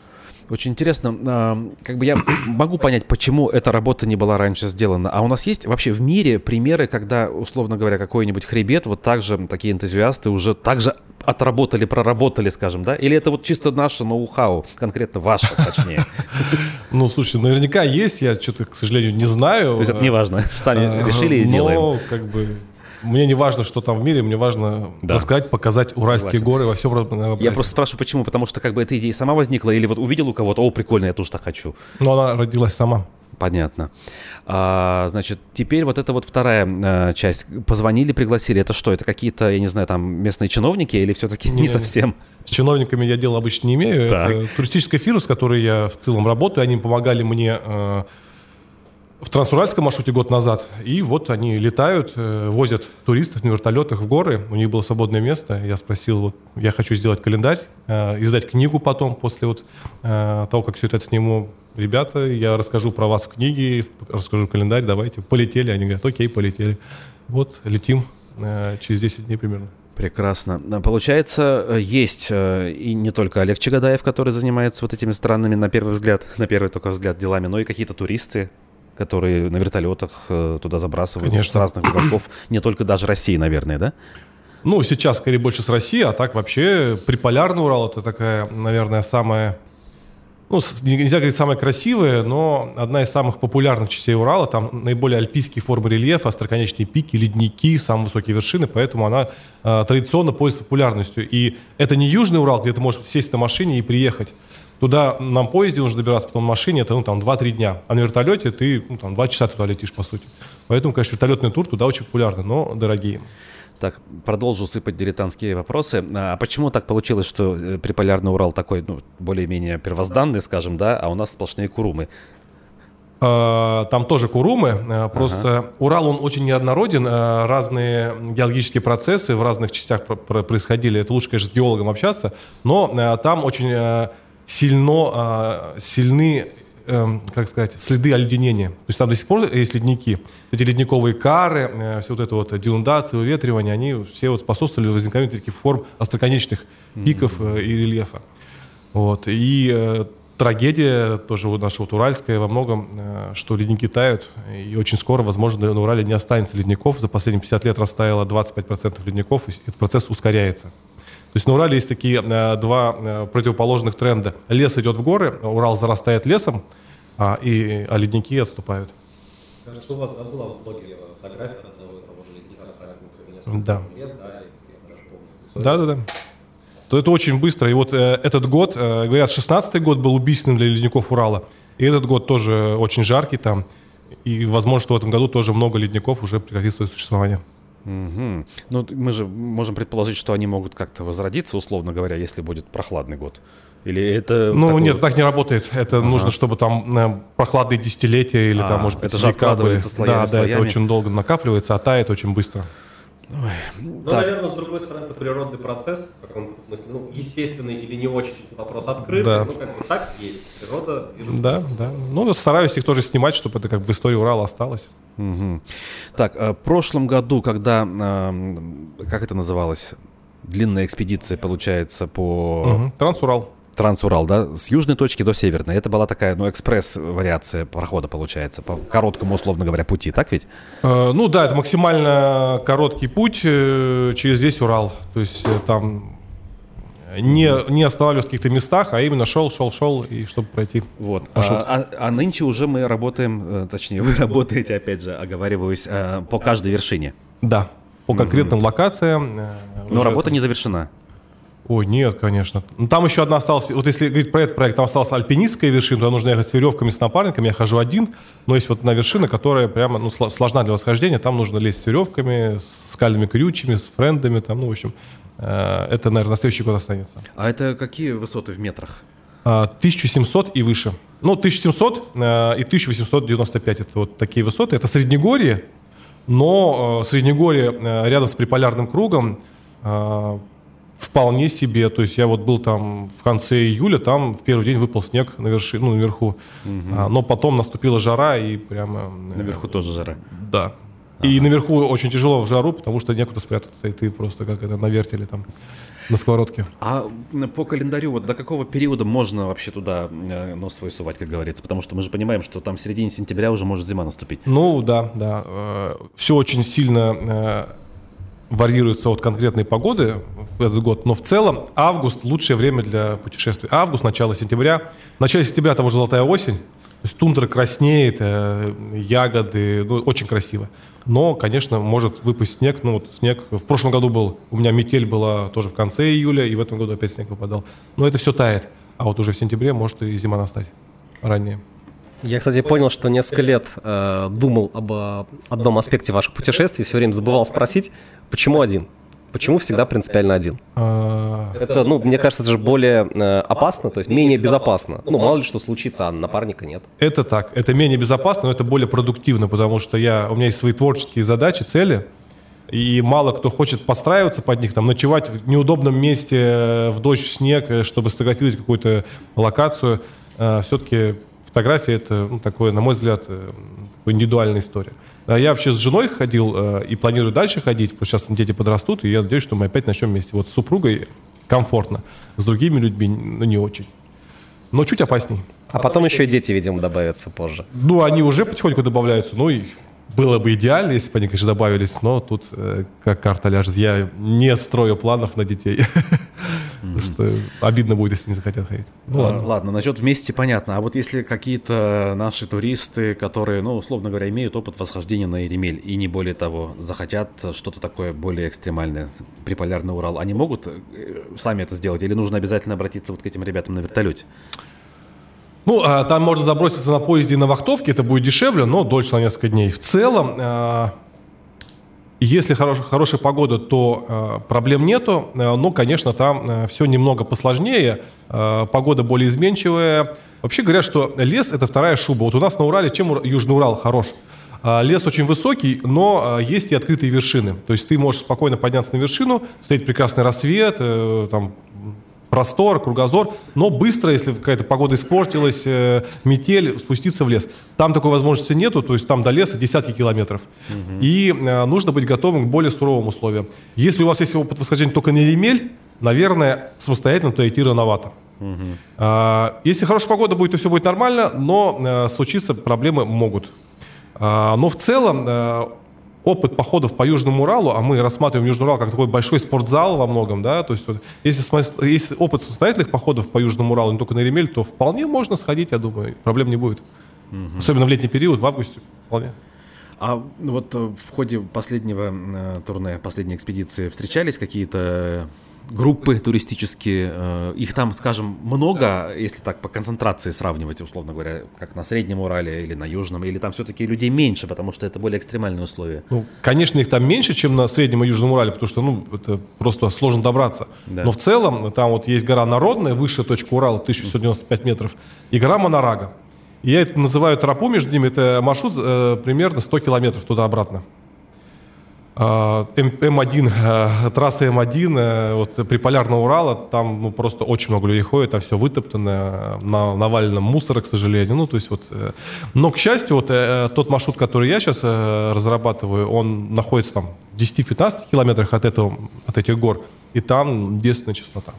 Очень интересно, а, как бы я могу понять, почему эта работа не была раньше сделана. А у нас есть вообще в мире примеры, когда, условно говоря, какой-нибудь хребет, вот так же такие энтузиасты уже так же отработали, проработали, скажем, да? Или это вот чисто наше ноу-хау, конкретно ваше, точнее? Ну, слушай, наверняка есть, я что-то, к сожалению, не знаю. То есть это не важно, сами Э, решили и но, делаем. как бы, мне не важно, что там в мире, мне важно Да. рассказать, показать Уральские Согласен. горы во всем Я просто спрашиваю, почему? Потому что как бы эта идея сама возникла, или вот увидел у кого-то, о, прикольно, я тоже так хочу. Но она родилась сама. Понятно. А, значит, теперь вот это вот вторая э, часть. Позвонили, пригласили. Это что? Это какие-то, я не знаю, там местные чиновники или все-таки не, Не, совсем? С чиновниками я дела обычно не имею. Так. Это туристическая фирма, с которой я в целом работаю. Они помогали мне э, в трансуральском маршруте год назад. И вот они летают, э, возят туристов на вертолетах в горы. У них было свободное место. Я спросил, вот, я хочу сделать календарь, э, издать книгу потом, после вот э, того, как все это сниму. Ребята, я расскажу про вас в книге, расскажу календарь, давайте. Полетели. Они говорят, окей, полетели. Вот, летим через 10 дней примерно. Прекрасно. А, Получается, есть и не только Олег Чагадаев, который занимается вот этими странными, на первый взгляд, на первый только взгляд делами, но и какие-то туристы, которые на вертолетах э, туда забрасывают Конечно. с разных уголков, не только даже России, наверное, да? Ну, сейчас скорее больше с России, а так вообще приполярный Урал это такая, наверное, самая, ну, нельзя говорить самая красивая, но одна из самых популярных частей Урала. Там наиболее альпийские формы рельефа, остроконечные пики, ледники, самые высокие вершины, поэтому она э, традиционно пользуется популярностью. И это не Южный Урал, где ты можешь сесть на машине и приехать. Туда на поезде нужно добираться, потом на машине, это ну, там 2-3 дня. А на вертолете ты ну, там, 2 часа туда летишь, по сути. Поэтому, конечно, вертолетный тур туда очень популярный, но дорогие. Так, продолжу сыпать дилетантские вопросы. А почему так получилось, что э, приполярный Урал такой, ну, более-менее первозданный, скажем, да, а у нас сплошные курумы? Э, Там тоже курумы, э, просто Урал, он очень неоднороден, э, разные геологические процессы в разных частях про- про- происходили, это лучше, конечно, с геологом общаться, но там очень сильно, э, сильны, э, как сказать, следы оледенения. То есть там до сих пор есть ледники. Эти ледниковые кары, э, все вот это вот денудации, выветривание, они все вот способствовали возникновению таких форм остроконечных пиков э, и рельефа. Вот. И э, трагедия тоже вот наша вот уральская во многом, что ледники тают, и очень скоро, возможно, на Урале не останется ледников. За последние 50 лет растаяло 25% ледников, и этот процесс ускоряется. То есть на Урале есть такие э, два э, противоположных тренда. Лес идет в горы, Урал зарастает лесом, а, и, а ледники отступают. Кажется, у вас была в блоге фотография одного и того же ледника с разницей несколько Да. лет, да, я даже помню. Да-да-да. То это очень быстро. И вот э, этот год, э, говорят, 16-й год был убийственным для ледников Урала. И этот год тоже очень жаркий там. И возможно, что в этом году тоже много ледников уже прекратит свое существование. Мгм. Ну, мы же можем предположить, что они могут как-то возродиться, условно говоря, если будет прохладный год. Или это... Ну, такой- нет, так не работает. Это нужно, чтобы там э, прохладные десятилетия или А, там, может быть, это же откладывается слоями, Да, да, это слоями. очень долго накапливается, а тает очень быстро. Ну, наверное, с другой стороны, это природный процесс, в каком-то смысле, ну, естественный или не очень, вопрос открытый, Да. ну, как бы так есть, природа движется Да, да. Ну, стараюсь их тоже снимать, чтобы это как в истории Урала осталось. Мгм. Так, э, в прошлом году, когда, эм, как это называлось, длинная экспедиция, получается, по Мгм. Трансурал. Трансурал, да, с южной точки до северной. Это была такая, ну, экспресс-вариация прохода, получается, по короткому, условно говоря, пути, так ведь? Э, Ну да, это максимально короткий путь э, через весь Урал. То есть э, там не, не останавливаясь в каких-то местах, а именно шел, шел, шел, и чтобы пройти. Вот. Пошел. А, а- а нынче уже мы работаем, э, точнее, вы работаете, опять же, оговариваюсь, э, по каждой вершине. Да, по конкретным локациям. э, Но работа там- не завершена. Ой, нет, конечно. Ну, там еще одна осталась. Вот если говорить про этот проект, там осталась альпинистская вершина, туда нужно ехать с веревками, с напарниками. Я хожу один. Но есть вот на вершина, которая прямо ну, сло- сложна для восхождения. Там нужно лезть с веревками, с скальными крючьями, с френдами. Там, ну, в общем, э, это, наверное, на следующий год останется. А это какие высоты в метрах? А, 1700 и выше. Ну, 1700 э, и 1895 это вот такие высоты. Это Среднегорье, но э, Среднегорье рядом с приполярным кругом вполне себе. То есть я вот был там в конце июля, там в первый день выпал снег на верши, ну, наверху. А, но потом наступила жара и прямо... э, Наверху тоже жара. Да. И наверху очень тяжело в жару, потому что некуда спрятаться, и ты просто как это на вертеле там на сковородке. А по календарю, вот до какого периода можно вообще туда э, нос свой сувать, как говорится? Потому что мы же понимаем, что там в середине сентября уже может зима наступить. Ну да, да. Все очень сильно э, варьируется от конкретной погоды в этот год, но в целом август лучшее время для путешествий. Август, начало сентября. В начале сентября там уже золотая осень. То есть тундра краснеет, э, ягоды, ну, очень красиво. Но, конечно, может выпасть снег. Ну, вот снег в прошлом году был, у меня метель была тоже в конце июля, и в этом году опять снег выпадал. Но это все тает. А вот уже в сентябре может и зима настать ранее. Я, кстати, понял, что несколько лет э, думал об э, одном аспекте ваших путешествий, все время забывал спросить, почему один? Почему всегда принципиально один? А, Это, ну, мне кажется, это же более э, опасно, то есть менее безопасно. Ну, мало ли что случится, а напарника нет. Это так. Это менее безопасно, но это более продуктивно, потому что я, у меня есть свои творческие задачи, цели, и мало кто хочет подстраиваться под них, там, ночевать в неудобном месте э, в дождь, в снег, э, чтобы сфотографировать какую-то локацию. Все-таки фотография это, ну, такое, на мой взгляд, э, такая индивидуальная история. А Я вообще с женой ходил э, и планирую дальше ходить, потому что сейчас дети подрастут, и я надеюсь, что мы опять начнем вместе. Вот с супругой комфортно, с другими людьми ну, не очень. Но чуть опасней. А потом еще и дети, видимо, добавятся позже. Ну, они уже потихоньку добавляются. Ну, и было бы идеально, если бы они, конечно, добавились, но тут э, как карта ляжет. Я не строю планов на детей. Потому что обидно будет, если не захотят ходить. Ну, А, ладно. Ладно, насчет вместе понятно. А вот если какие-то наши туристы, которые, ну, условно говоря, имеют опыт восхождения на Еремель и не более того, захотят что-то такое более экстремальное, приполярный Урал, они могут э, сами это сделать? Или нужно обязательно обратиться вот к этим ребятам на вертолете? Ну, а, там можно заброситься на поезде и на вахтовке, это будет дешевле, но дольше на несколько дней. В целом, а, если хорош, хорошая погода, то а, проблем нету, а, но, конечно, там все немного посложнее, а, погода более изменчивая. Вообще говорят, что лес – это вторая шуба. Вот у нас на Урале, чем Южный Урал хорош? А, Лес очень высокий, но а, есть и открытые вершины. То есть ты можешь спокойно подняться на вершину, встретить прекрасный рассвет, э, там, простор, кругозор, но быстро, если какая-то погода испортилась, э, метель, спуститься в лес. Там такой возможности нету, то есть там до леса десятки километров. И э, нужно быть готовым к более суровым условиям. Если у вас есть опыт восхождения только на Еремель, наверное, самостоятельно туда идти рановато. А, Если хорошая погода будет, то все будет нормально, но э, случиться проблемы могут. А, Но в целом опыт походов по Южному Уралу, а мы рассматриваем Южный Урал как такой большой спортзал во многом, да, то есть вот, если, если опыт самостоятельных походов по Южному Уралу, не только на Еремель, то вполне можно сходить, я думаю, проблем не будет. Особенно в летний период, в августе вполне. А вот э, в ходе последнего э, турне, последней экспедиции встречались какие-то группы туристические? э, Их там, скажем, много, если так по концентрации сравнивать, условно говоря, как на Среднем Урале или на Южном, или там все-таки людей меньше, потому что это более экстремальные условия? Ну, конечно, их там меньше, чем на Среднем и Южном Урале, потому что, ну, это просто сложно добраться. Да. Но в целом там вот есть гора Народная, высшая точка Урала, 1195 метров, и гора Монорага. И я это называю тропу между ними, это маршрут э, примерно 100 километров туда-обратно. А, М1, э, трасса М1, э, вот при Полярного Урала, там ну, просто очень много людей ходит, там все вытоптано, на, навалено мусора, к сожалению. Ну, то есть вот, э, но, к счастью, вот тот маршрут, который я сейчас разрабатываю, он находится там в 10-15 километрах от, этого, от этих гор, и там девственная чистота.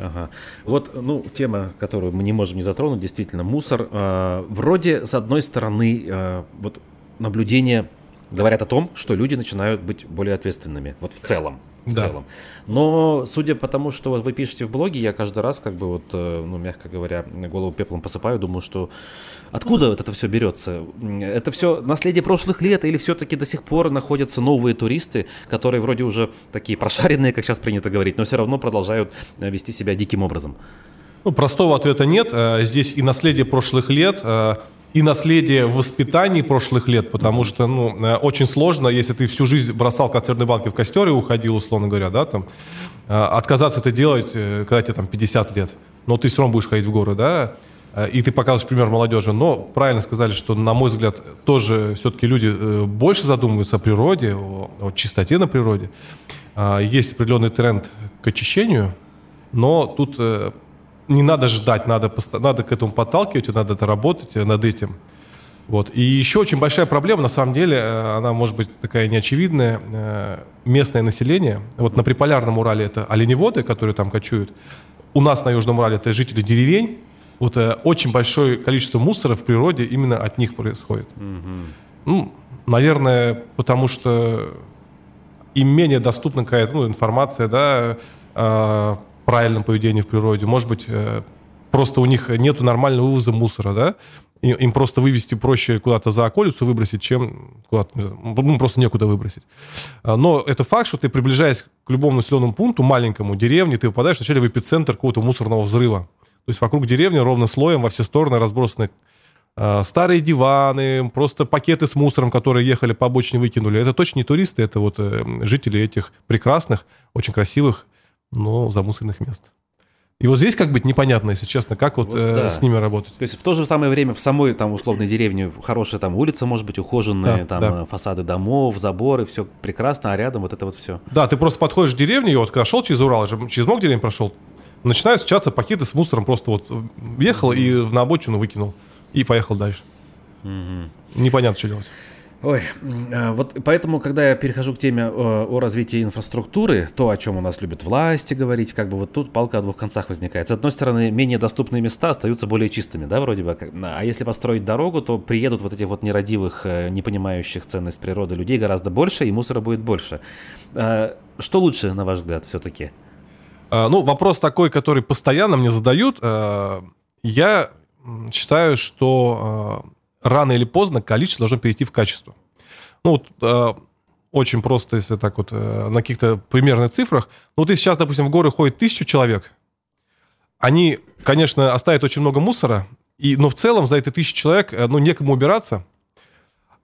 Ага. Вот, ну, тема, которую мы не можем не затронуть, действительно, мусор. Э, вроде, с одной стороны, э, вот наблюдение говорят о том, что люди начинают быть более ответственными, вот в целом. В да. целом. Но судя по тому, что вот вы пишете в блоге, я каждый раз, как бы вот, э, ну, мягко говоря, голову пеплом посыпаю, думаю, что откуда вот это все берется? Это все наследие прошлых лет или все-таки до сих пор находятся новые туристы, которые вроде уже такие прошаренные, как сейчас принято говорить, но все равно продолжают э, вести себя диким образом? Ну, простого ответа нет. Э, здесь и наследие прошлых лет, и наследие в воспитании прошлых лет, потому что, ну, э, очень сложно, если ты всю жизнь бросал консервные банки в костер и уходил, условно говоря, да, там, э, отказаться это делать, э, когда тебе там 50 лет, но ты все равно будешь ходить в горы, да, и ты показываешь пример молодежи. Но правильно сказали, что, на мой взгляд, тоже все-таки люди больше задумываются о природе, о, о чистоте на природе. Есть определенный тренд к очищению, но тут не надо ждать, надо, надо к этому подталкивать, надо это работать э, над этим. Вот. И еще очень большая проблема, на самом деле, э, она может быть такая неочевидная, э, местное население. Вот на Приполярном Урале это оленеводы, которые там кочуют. У нас на Южном Урале это жители деревень. Вот очень большое количество мусора в природе именно от них происходит. Mm-hmm. Ну, наверное, потому что им менее доступна какая-то ну, информация, да, а, правильном поведении в природе. Может быть, э, просто у них нет нормального вывоза мусора, да? Им просто вывести проще куда-то за околицу выбросить, чем куда-то, ну, просто некуда выбросить. А, но это факт, что ты, приближаясь к любому населенному пункту, маленькому, деревне, ты попадаешь вначале в эпицентр какого-то мусорного взрыва. То есть вокруг деревни ровно слоем во все стороны разбросаны а, старые диваны, просто пакеты с мусором, которые ехали по обочине, выкинули. Это точно не туристы, это вот э, жители этих прекрасных, очень красивых но замусоренных мест. И вот здесь как быть непонятно, если честно, как вот, вот э, да. с ними работать. То есть в то же самое время в самой там условной деревне хорошая там улица может быть ухоженная, да, там да. Э, фасады домов, заборы, все прекрасно, а рядом вот это вот все. Да, ты просто подходишь к деревне, и вот когда шел через Урал, через много деревень прошел, начинают встречаться пакеты с мусором, просто вот въехал и на обочину выкинул, и поехал дальше. Угу. Непонятно, что делать. Ой, а, вот поэтому, когда я перехожу к теме о, о развитии инфраструктуры, то, о чем у нас любят власти говорить, как бы вот тут палка о двух концах возникает. С одной стороны, менее доступные места остаются более чистыми, да, вроде бы. А если построить дорогу, то приедут вот этих вот нерадивых, э, не понимающих ценность природы людей гораздо больше, и мусора будет больше. А, что лучше, на ваш взгляд, все-таки? А, ну, вопрос такой, который постоянно мне задают. Я считаю, что рано или поздно количество должно перейти в качество. Ну, вот, э, очень просто, если так вот, э, на каких-то примерных цифрах. Ну, вот если сейчас, допустим, в горы ходит тысячу человек, они, конечно, оставят очень много мусора, и, но в целом за эти тысячи человек, э, ну, некому убираться.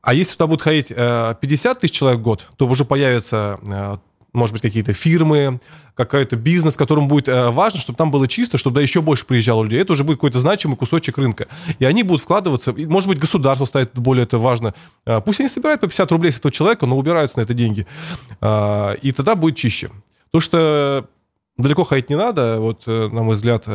А если туда будут ходить э, 50 тысяч человек в год, то уже появится э, может быть, какие-то фирмы, какой-то бизнес, которому будет э, важно, чтобы там было чисто, чтобы да еще больше приезжало людей. Это уже будет какой-то значимый кусочек рынка. И они будут вкладываться, и, может быть, государство ставит более это важно. Э, пусть они собирают по 50 рублей с этого человека, но убираются на это деньги. Э, и тогда будет чище. Потому что далеко ходить не надо. Вот, на мой взгляд,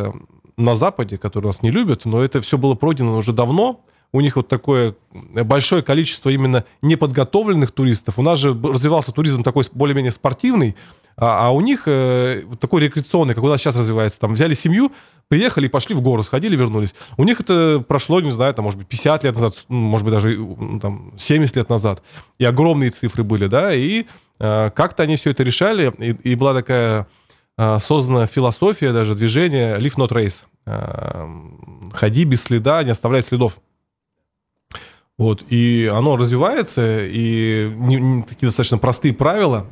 на Западе, который нас не любят, но это все было пройдено уже давно, у них вот такое большое количество именно неподготовленных туристов. У нас же развивался туризм такой более-менее спортивный, а, а у них э, такой рекреационный, как у нас сейчас развивается. Там взяли семью, приехали и пошли в горы, сходили, вернулись. У них это прошло, не знаю, там, может быть, 50 лет назад, может быть, даже там, 70 лет назад. И огромные цифры были, да, и э, как-то они все это решали, и, и была такая э, создана философия, даже движение Leave Not Race. Э, ходи без следа, не оставляй следов. Вот, и оно развивается, и не, не, такие достаточно простые правила,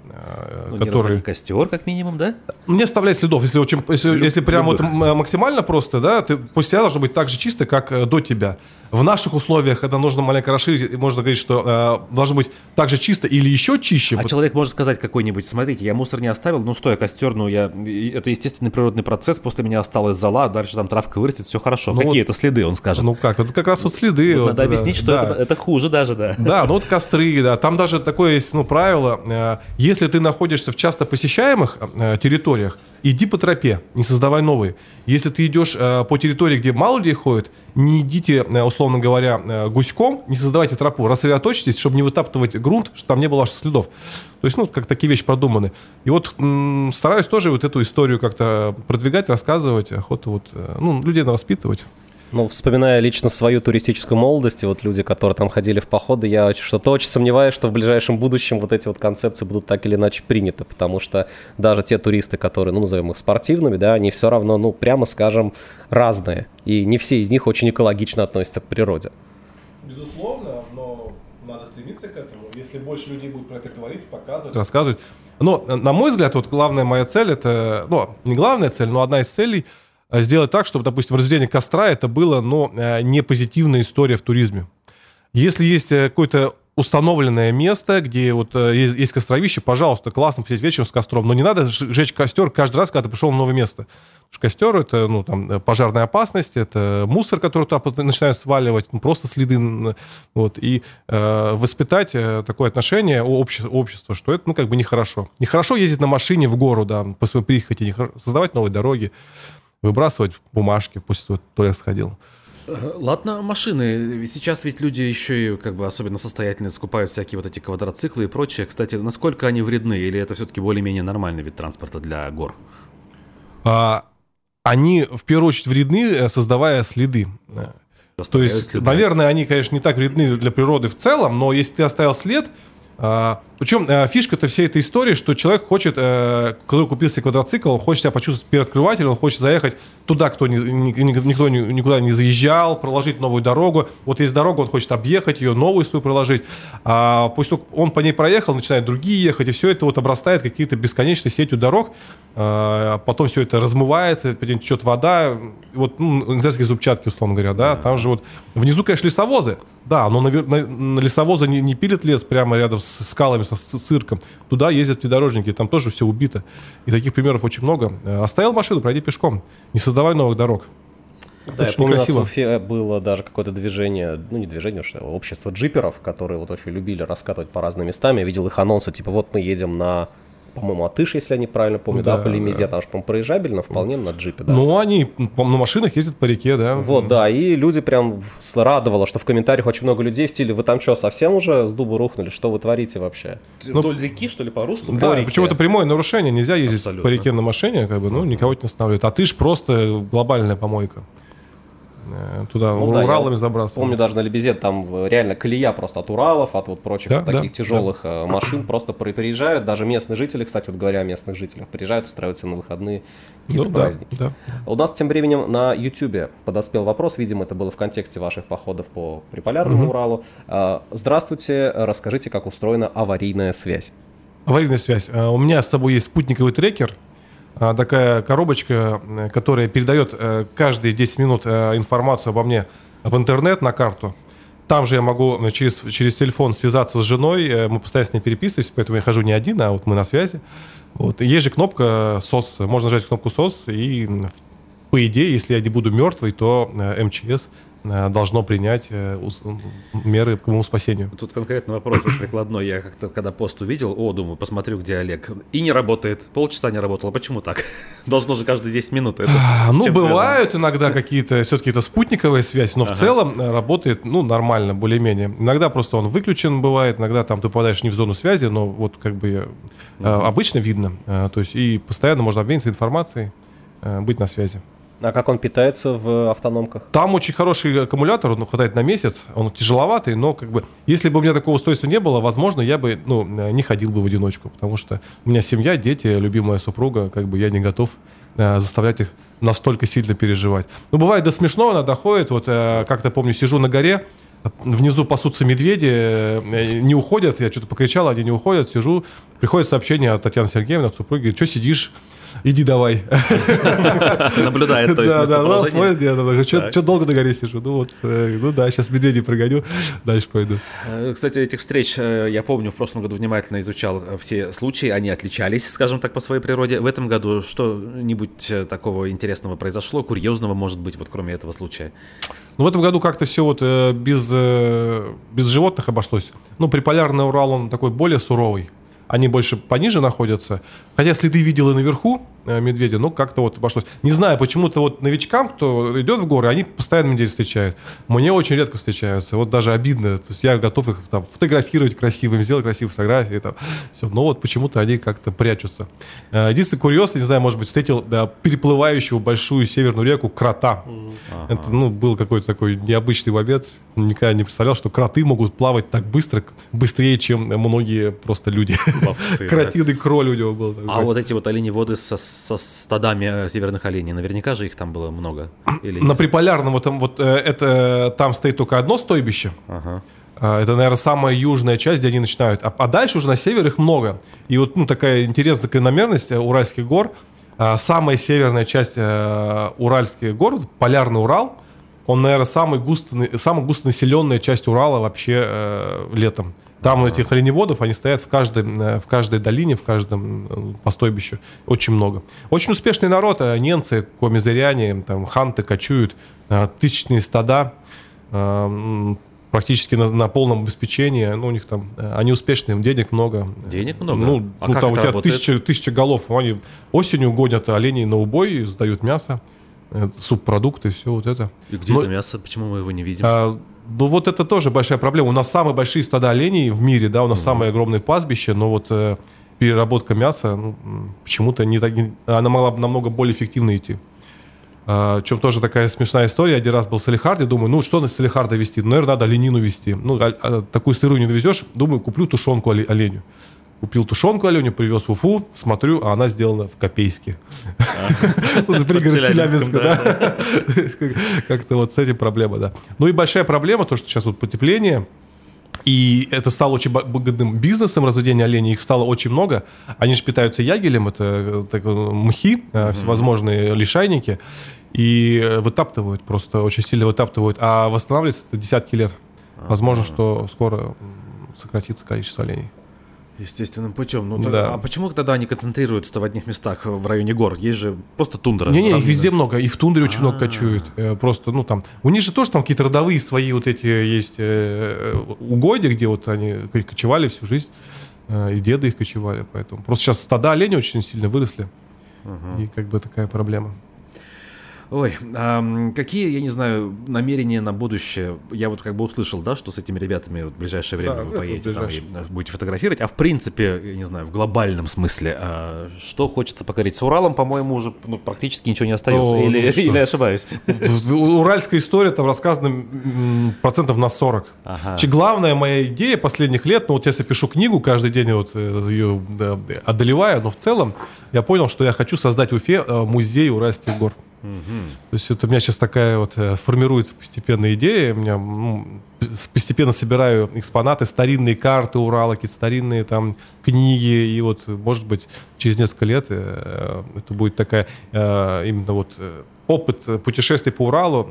ну, которые... Не костер, как минимум, да? Не оставлять следов. Если, очень, если, Люб, если прям вот максимально просто, да, ты, после тебя должно быть так же чисто, как э, до тебя. В наших условиях, когда нужно маленько расширить, можно говорить, что э, должно быть так же чисто или еще чище. А человек может сказать какой-нибудь, смотрите, я мусор не оставил, ну что я костер, ну я, это естественный природный процесс, после меня осталась зола, дальше там травка вырастет, все хорошо. Ну Какие вот, это следы, он скажет. Ну как, это как раз вот следы. Вот, вот, надо да, объяснить, что да. это, это хуже даже, да. Да, ну вот костры, да, там даже такое есть, ну, правило, э, если ты находишься в часто посещаемых э, территориях, иди по тропе, не создавай новые. Если ты идешь э, по территории, где мало людей ходит, не идите, э, условно говоря, э, гуськом, не создавайте тропу, рассредоточьтесь, чтобы не вытаптывать грунт, чтобы там не было ваших следов. То есть, ну, как такие вещи продуманы. И вот м- стараюсь тоже вот эту историю как-то продвигать, рассказывать, охоту вот, э, ну, людей воспитывать. Ну, вспоминая лично свою туристическую молодость, и вот люди, которые там ходили в походы, я что-то очень сомневаюсь, что в ближайшем будущем вот эти вот концепции будут так или иначе приняты, потому что даже те туристы, которые, ну, назовем их спортивными, да, они все равно, ну, прямо скажем, разные, и не все из них очень экологично относятся к природе. Безусловно, но надо стремиться к этому. Если больше людей будет про это говорить, показывать, рассказывать. Но, на мой взгляд, вот главная моя цель, это, ну, не главная цель, но одна из целей – Э, сделать так, чтобы, допустим, разведение костра это было, но э, не позитивная история в туризме. Если есть э, какое-то установленное место, где вот есть, есть костровище, пожалуйста, классно посидеть вечером с костром, но не надо жечь костер каждый раз, когда ты пришел в новое место. Потому что костер это, ну, там, пожарная опасность, это мусор, который туда начинают сваливать, ну, просто следы. Вот, и э, воспитать такое отношение у общества, что это, ну, как бы нехорошо. Нехорошо ездить на машине в гору, да, по своей прихоти, создавать новые дороги выбрасывать бумажки, пусть в туалет сходил. Э, ладно, машины. Сейчас ведь люди еще и, как бы, особенно состоятельные, скупают всякие вот эти квадроциклы и прочее. Кстати, насколько они вредны? Или это все-таки более-менее нормальный вид транспорта для гор? А, они, в первую очередь, вредны, э, создавая следы. То есть, следы. наверное, они, конечно, не так вредны для природы в целом, но если ты оставил след, а, Причем э, фишка-то всей этой истории, что человек хочет, э, когда купил себе квадроцикл, он хочет себя почувствовать первооткрывателем, он хочет заехать туда, кто ни, ни, никто никуда не заезжал, проложить новую дорогу. Вот есть дорога, он хочет объехать ее, новую свою проложить. А того, он по ней проехал, начинает другие ехать, и все это вот обрастает какие-то бесконечной сетью дорог. А потом все это размывается, течет вода. Вот, ну, нельзя зубчатки, условно говоря, да. Там же вот внизу, конечно, лесовозы. Да, но на, на, на лесовозы не, не пилят лес прямо рядом с скалами, со, с цирком. Туда ездят внедорожники, там тоже все убито. И таких примеров очень много. Э, оставил машину, пройди пешком. Не создавай новых дорог. Да, очень я помню, нас в Уфе было даже какое-то движение, ну не движение, что общество джиперов, которые вот очень любили раскатывать по разным местам. Я видел их анонсы, типа вот мы едем на по-моему, Атыш, если я неправильно помню, да, да по Лемезе, да. там же, по-моему, проезжабельно вполне на джипе, да. Ну, они на машинах ездят по реке, да. Вот, да, и люди прям радовало, что в комментариях очень много людей в стиле, вы там что, совсем уже с дуба рухнули, что вы творите вообще? Ну, Вдоль реки, что ли, по руслу? Да, причем это прямое нарушение, нельзя ездить Абсолютно. по реке на машине, как бы, ну, никого не останавливает. Атыш просто глобальная помойка. Э, туда ну, Уралами да, забрасывали. Помню даже на Лебезе там реально колея просто от Уралов, от вот прочих да, таких да, тяжелых да. Э, машин просто приезжают. Даже местные жители, кстати, вот говоря о местных жителях, приезжают, устраиваются на выходные какие-то ну, праздники. Да, да. У нас тем временем на YouTube подоспел вопрос, видимо, это было в контексте ваших походов по Приполярному угу. Уралу. Э, здравствуйте, расскажите, как устроена аварийная связь. Аварийная связь. У меня с собой есть спутниковый трекер, такая коробочка, э, которая передает э, каждые 10 минут э, информацию обо мне в интернет на карту. Там же я могу через, через телефон связаться с женой, мы постоянно с ней переписываемся, поэтому я хожу не один, а вот мы на связи. Вот. есть же кнопка SOS, можно нажать кнопку SOS, и по идее, если я не буду мертвый, то МЧС должно принять э, меры к моему спасению. Тут конкретно вопрос прикладной. Я как-то, когда пост увидел, о, думаю, посмотрю, где Олег. И не работает. Полчаса не работало. Почему так? Должно же каждые 10 минут. Это ну, бывают связано? иногда какие-то, все-таки это спутниковая связь, но ага. в целом э, работает, ну, нормально, более-менее. Иногда просто он выключен бывает, иногда там ты попадаешь не в зону связи, но вот как бы угу. обычно видно. То есть и постоянно можно обмениться информацией, быть на связи. А как он питается в автономках? Там очень хороший аккумулятор, он хватает на месяц, он тяжеловатый, но как бы, если бы у меня такого устройства не было, возможно, я бы, ну, не ходил бы в одиночку, потому что у меня семья, дети, любимая супруга, как бы я не готов э, заставлять их настолько сильно переживать. Ну, бывает до смешного она доходит, вот э, как-то помню, сижу на горе, внизу пасутся медведи, э, не уходят, я что-то покричал, они не уходят, сижу, приходит сообщение от Татьяны Сергеевны, от супруги, что сидишь, иди давай. Наблюдает, то есть, Да, да, смотрит, я там, что долго на горе сижу? Ну вот, э, ну да, сейчас медведей прогоню, дальше пойду. Э, Кстати, этих встреч э, я помню, в прошлом году внимательно изучал все случаи, они отличались, скажем так, по своей природе. В этом году что-нибудь такого интересного произошло, курьезного, может быть, вот кроме этого случая? Ну, в этом году как-то все вот без, без животных обошлось. Ну, приполярный Урал, он такой более суровый. Они больше пониже находятся. Хотя следы видел и наверху медведя, но как-то вот обошлось. Не знаю, почему-то вот новичкам, кто идет в горы, они постоянно медведей встречают. Мне очень редко встречаются. Вот даже обидно. То есть я готов их там фотографировать красивыми, сделать красивые фотографии. Там, все. Но вот почему-то они как-то прячутся. Э, Единственный курьез, не знаю, может быть, встретил да, переплывающего большую северную реку крота. Это, ну, был какой-то такой необычный момент. Никогда не представлял, что кроты могут плавать так быстро, быстрее, чем многие просто люди. Да. Кротиный кроль у него был. такой. А вот эти вот оленеводы со, со стадами э, северных оленей, наверняка же их там было много? Или На приполярном вот, там, вот э, это там стоит только одно стойбище. Ага. А, Это, наверное, самая южная часть, где они начинают. А, а дальше уже на север их много. И вот ну, такая интересная закономерность э, Уральских гор. А, Самая северная часть Уральских гор, полярный Урал, он, наверное, самый густо, самая густонаселенная часть Урала вообще э, летом. Там этих оленеводов, они стоят в каждой, э, в каждой долине, в каждом э, постойбище. Очень много. Очень успешный народ. э, Ненцы, комизыряне, там, ханты кочуют. Тысячные стада. практически на, на полном обеспечении. Ну, у них там, они успешные, им денег много. Денег много? Ну, А ну, там у тебя работает? тысяча, тысяча голов. Они осенью гонят оленей на убой, сдают мясо, субпродукты, все вот это. И где Но- это мясо? Почему мы его не видим? а, ну вот это тоже большая проблема. У нас самые большие стада оленей в мире, да, у нас самое огромное пастбище, но вот э, переработка мяса ну, почему-то не так, не- она могла бы намного более эффективно идти. А, в чем тоже такая смешная история. Один раз был в Салихарде, думаю, ну что на Салихарда вести? Ну, наверное, надо оленину вести. Ну, а- а такую сырую не довезешь. Думаю, куплю тушенку оле- оленю. Купил тушенку оленю, привез в Уфу, смотрю, а она сделана в Копейске. Вот Пригород Челябинска, да. Как-то вот с этим проблема, да. Ну и большая проблема, то, что сейчас вот потепление, и это стало очень выгодным бизнесом разведения оленей. Их стало очень много. Они же питаются ягелем, это э, так, э, мхи, э, всевозможные лишайники. И вытаптывают, просто очень сильно вытаптывают. А восстанавливается это десятки лет. Возможно, что скоро сократится количество оленей. Естественным путем. Ну, Да. так- А почему тогда они концентрируются в одних местах в районе гор? Есть же просто тундра. Не-не, их везде много. И в тундре очень много кочуют. Э, Просто, ну там... У них же тоже там какие-то родовые свои вот эти есть э, угодья, где вот они ко- кочевали всю жизнь. Э, И деды их кочевали. Поэтому просто сейчас стада оленей очень сильно выросли. И как бы такая проблема. Ой, ам, какие, я не знаю, намерения на будущее? Я вот как бы услышал, да, что с этими ребятами в ближайшее время Да, вы поедете там и э, будете фотографировать. А в принципе, я не знаю, в глобальном смысле, а, что хочется покорить? С Уралом, по-моему, уже ну, практически ничего не остается. О, или, ну что? или ошибаюсь? Уральская история там рассказана процентов на 40. Ага. Че, Главная моя идея последних лет, ну вот я пишу книгу, каждый день вот э, ее да, одолеваю, но в целом я понял, что я хочу создать в Уфе э, музей Уральских гор. То есть это у меня сейчас такая вот э, формируется постепенно идея. У меня с- постепенно собираю экспонаты, старинные карты Урала, какие-то старинные там книги. И вот, может быть, через несколько лет э, это будет такая э, именно вот э, опыт э, путешествий по Уралу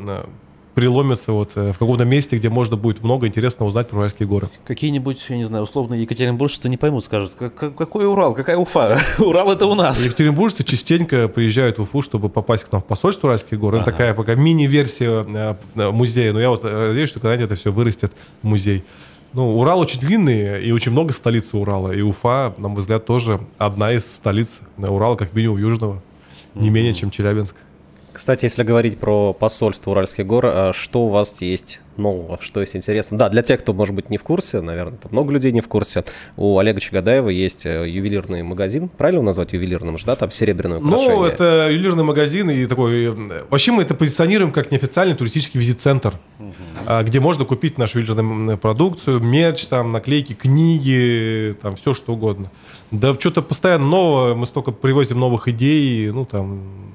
преломится вот э, в каком-то месте, где можно будет много интересного узнать про Уральские горы. Какие-нибудь, я не знаю, условные екатеринбуржцы не поймут, скажут, «Как- как- какой Урал, какая Уфа? Урал это у нас. Екатеринбуржцы частенько приезжают в Уфу, чтобы попасть к нам в посольство Уральских гор. Это такая пока мини-версия э, э, музея. Но я вот надеюсь, что когда-нибудь это все вырастет в музей. Ну, Урал очень длинный, и очень много столиц Урала. И Уфа, на мой взгляд, тоже одна из столиц Урала, как минимум южного. Не менее, чем Челябинск. Кстати, если говорить про посольство Уральских гор, а что у вас есть нового, что есть интересно? Да, для тех, кто, может быть, не в курсе, наверное, там много людей не в курсе, у Олега Чагадаева есть э, ювелирный магазин, правильно его назвать ювелирным же, да, там серебряное украшение? Ну, это ювелирный магазин и такой... э, Вообще мы это позиционируем как неофициальный туристический визит-центр, а, где можно купить нашу ювелирную продукцию, мерч, там, наклейки, книги, там, все что угодно. Да что-то постоянно новое, мы столько привозим новых идей, ну, там,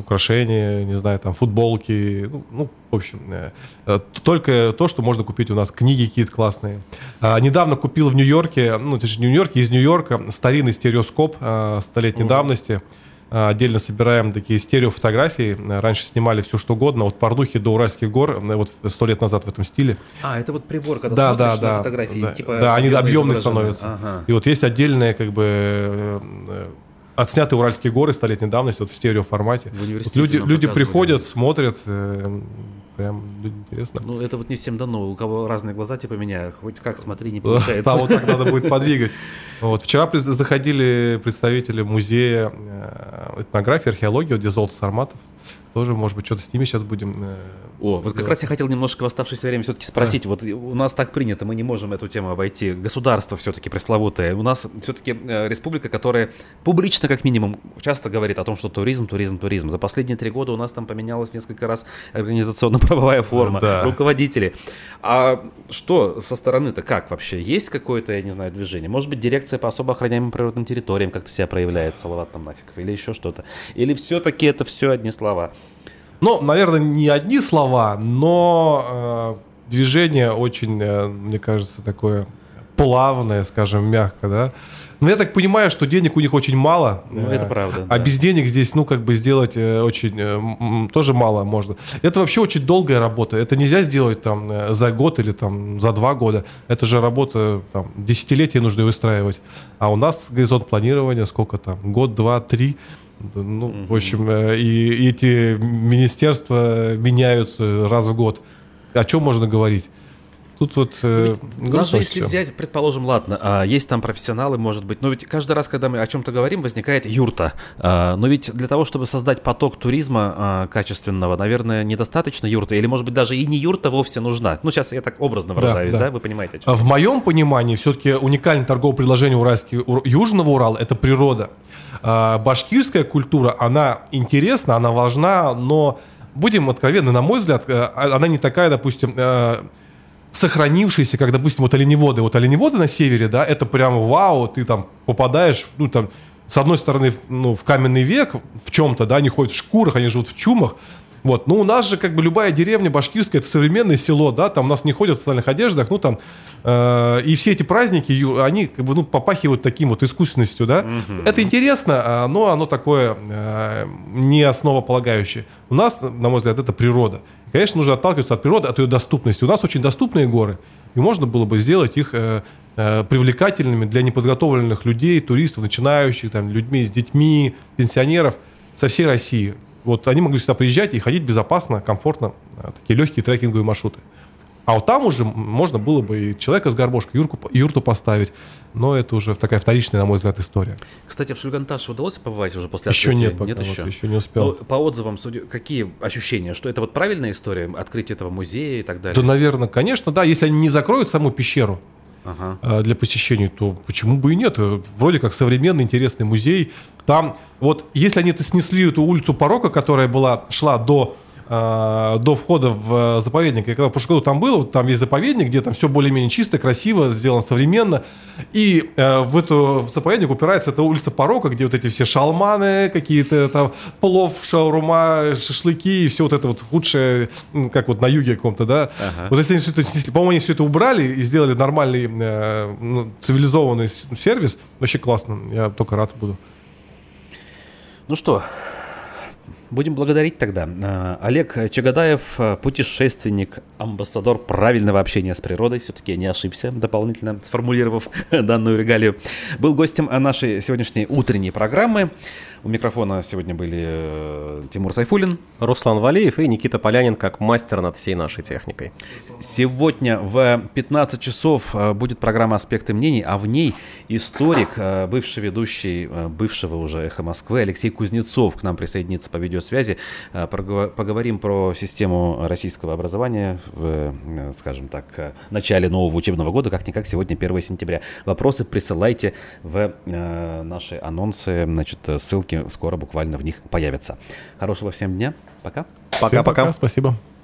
украшения, не знаю, там, футболки, ну, ну, в общем, э, э, только то, что можно купить у нас, книги какие-то классные. А, недавно купил в Нью-Йорке, ну, это же Нью-Йорк, из Нью-Йорка старинный стереоскоп а, столетней давности. отдельно собираем такие стереофотографии. Раньше снимали все что угодно, от Порнухи до Уральских гор, вот сто лет назад в этом стиле. А, это вот прибор, когда да, смотришь да, на да, фотографии, да, типа да, они объемные становятся. Ага. И вот есть отдельные как бы отснятые Уральские горы столетней давности вот в стереоформате. В Вот люди люди приходят, смотрят, э, прям людям интересно. Ну, это вот не всем дано. У кого разные глаза, типа меня, хоть как смотри, не получается. вот так надо будет подвигать. Вот. Вчера заходили представители музея э, этнографии, археологии, вот где Золото Сарматов. Тоже, может быть, что-то с ними сейчас будем... э, О, вот как делать. раз я хотел немножко в оставшееся время все-таки спросить. Вот у нас так принято, мы не можем эту тему обойти. Государство все-таки пресловутое. У нас все-таки республика, которая публично, как минимум, часто говорит о том, что туризм, туризм, туризм. За последние три года у нас там поменялась несколько раз организационно-правовая форма, Да. руководители. А что со стороны-то как вообще? Есть какое-то, я не знаю, движение? Может быть, дирекция по особо охраняемым природным территориям как-то себя проявляет, Салават там нафиг, или еще что-то? Или все-таки это все одни слова? Ну, наверное, не одни слова, но э, движение очень, э, мне кажется, такое плавное, скажем, мягко, да. Но я так понимаю, что денег у них очень мало. Ну, это правда, А да. без денег здесь, ну, как бы сделать э, очень э, тоже мало можно. Это вообще очень долгая работа. Это нельзя сделать там э, за год или там за два года. Это же работа там десятилетия нужно выстраивать. А у нас горизонт планирования сколько там? Год, два, три. Да, Ну, в общем, э, и, эти министерства меняются раз в год. О чем можно говорить? Тут вот э, Даже грустно если взять, предположим, ладно, а, есть там профессионалы, может быть, но ведь каждый раз, когда мы о чем-то говорим, возникает юрта. А, Но ведь для того, чтобы создать поток туризма а, качественного, наверное, недостаточно юрта, или, может быть, даже и не юрта вовсе нужна. Ну, сейчас я так образно выражаюсь, да? да. Вы понимаете, о чем? А В моем понимании все-таки уникальное торговое предложение Уральский, Ур- Южного Урала – это природа. А, Башкирская культура, она интересна, она важна, но, будем откровенны, на мой взгляд, э, она не такая, допустим, э, сохранившаяся, как, допустим, вот оленеводы. Вот оленеводы на севере, да, это прям вау, ты там попадаешь, ну, там, с одной стороны, ну, в каменный век в чем-то, да, они ходят в шкурах, они живут в чумах, вот, ну у нас же как бы любая деревня башкирская, это современное село, да, там у нас не ходят в социальных одеждах, ну там, и все эти праздники, они как бы, ну, попахивают таким вот искусственностью, да. Это интересно, а, но оно такое э, не основополагающее. У нас, на мой взгляд, это природа. Конечно, нужно отталкиваться от природы, от ее доступности. У нас очень доступные горы, и можно было бы сделать их э, э, привлекательными для неподготовленных людей, туристов, начинающих, там, людьми с детьми, пенсионеров со всей России. Вот они могли сюда приезжать и ходить безопасно, комфортно, э, такие легкие трекинговые маршруты. А вот там уже можно было бы и человека с гармошкой, юрку, юрту поставить. Но это уже такая вторичная, на мой взгляд, история. Кстати, в Шульганташе удалось побывать уже после Еще открытия? нет, пока нет вот еще? еще не успел. Ну, по отзывам, судя- какие ощущения? Что это вот правильная история, открытие этого музея и так далее? Да, наверное, конечно, да. Если они не закроют саму пещеру Ага. э, для посещений, то почему бы и нет? Э, Вроде как современный, интересный музей. Там, вот, если они это снесли эту улицу Порока, которая была, шла до до входа в э, заповедник. Я когда прошлом году там был, вот там есть заповедник, где там все более-менее чисто, красиво, сделано современно. И э, в эту в заповедник упирается эта улица Порока, где вот эти все шалманы, какие-то там плов, шаурма, шашлыки и все вот это вот худшее, как вот на юге каком-то, да. Ага. Вот если они все это снесли, по-моему, они все это убрали и сделали нормальный э, ну, цивилизованный сервис, вообще классно. Я только рад буду. Ну что, будем благодарить тогда. А, Олег Чагадаев, а, путешественник, амбассадор правильного общения с природой, все-таки я не ошибся, дополнительно сформулировав данную регалию, был гостем нашей сегодняшней утренней программы. У микрофона сегодня были э, Тимур Сайфулин. Руслан Валеев и Никита Полянин как мастер над всей нашей техникой. Сегодня в 15 часов э, будет программа «Аспекты мнений», а в ней историк, э, бывший ведущий бывшего уже «Эхо Москвы» Алексей Кузнецов к нам присоединится по видеосвязи. Поговорим про систему российского образования в, э, скажем так, э, начале нового учебного года, как-никак сегодня 1 сентября. Вопросы присылайте в э, наши анонсы, значит, ссылки скоро буквально в них появятся. Хорошего всем дня, пока. Пока-пока. Спасибо.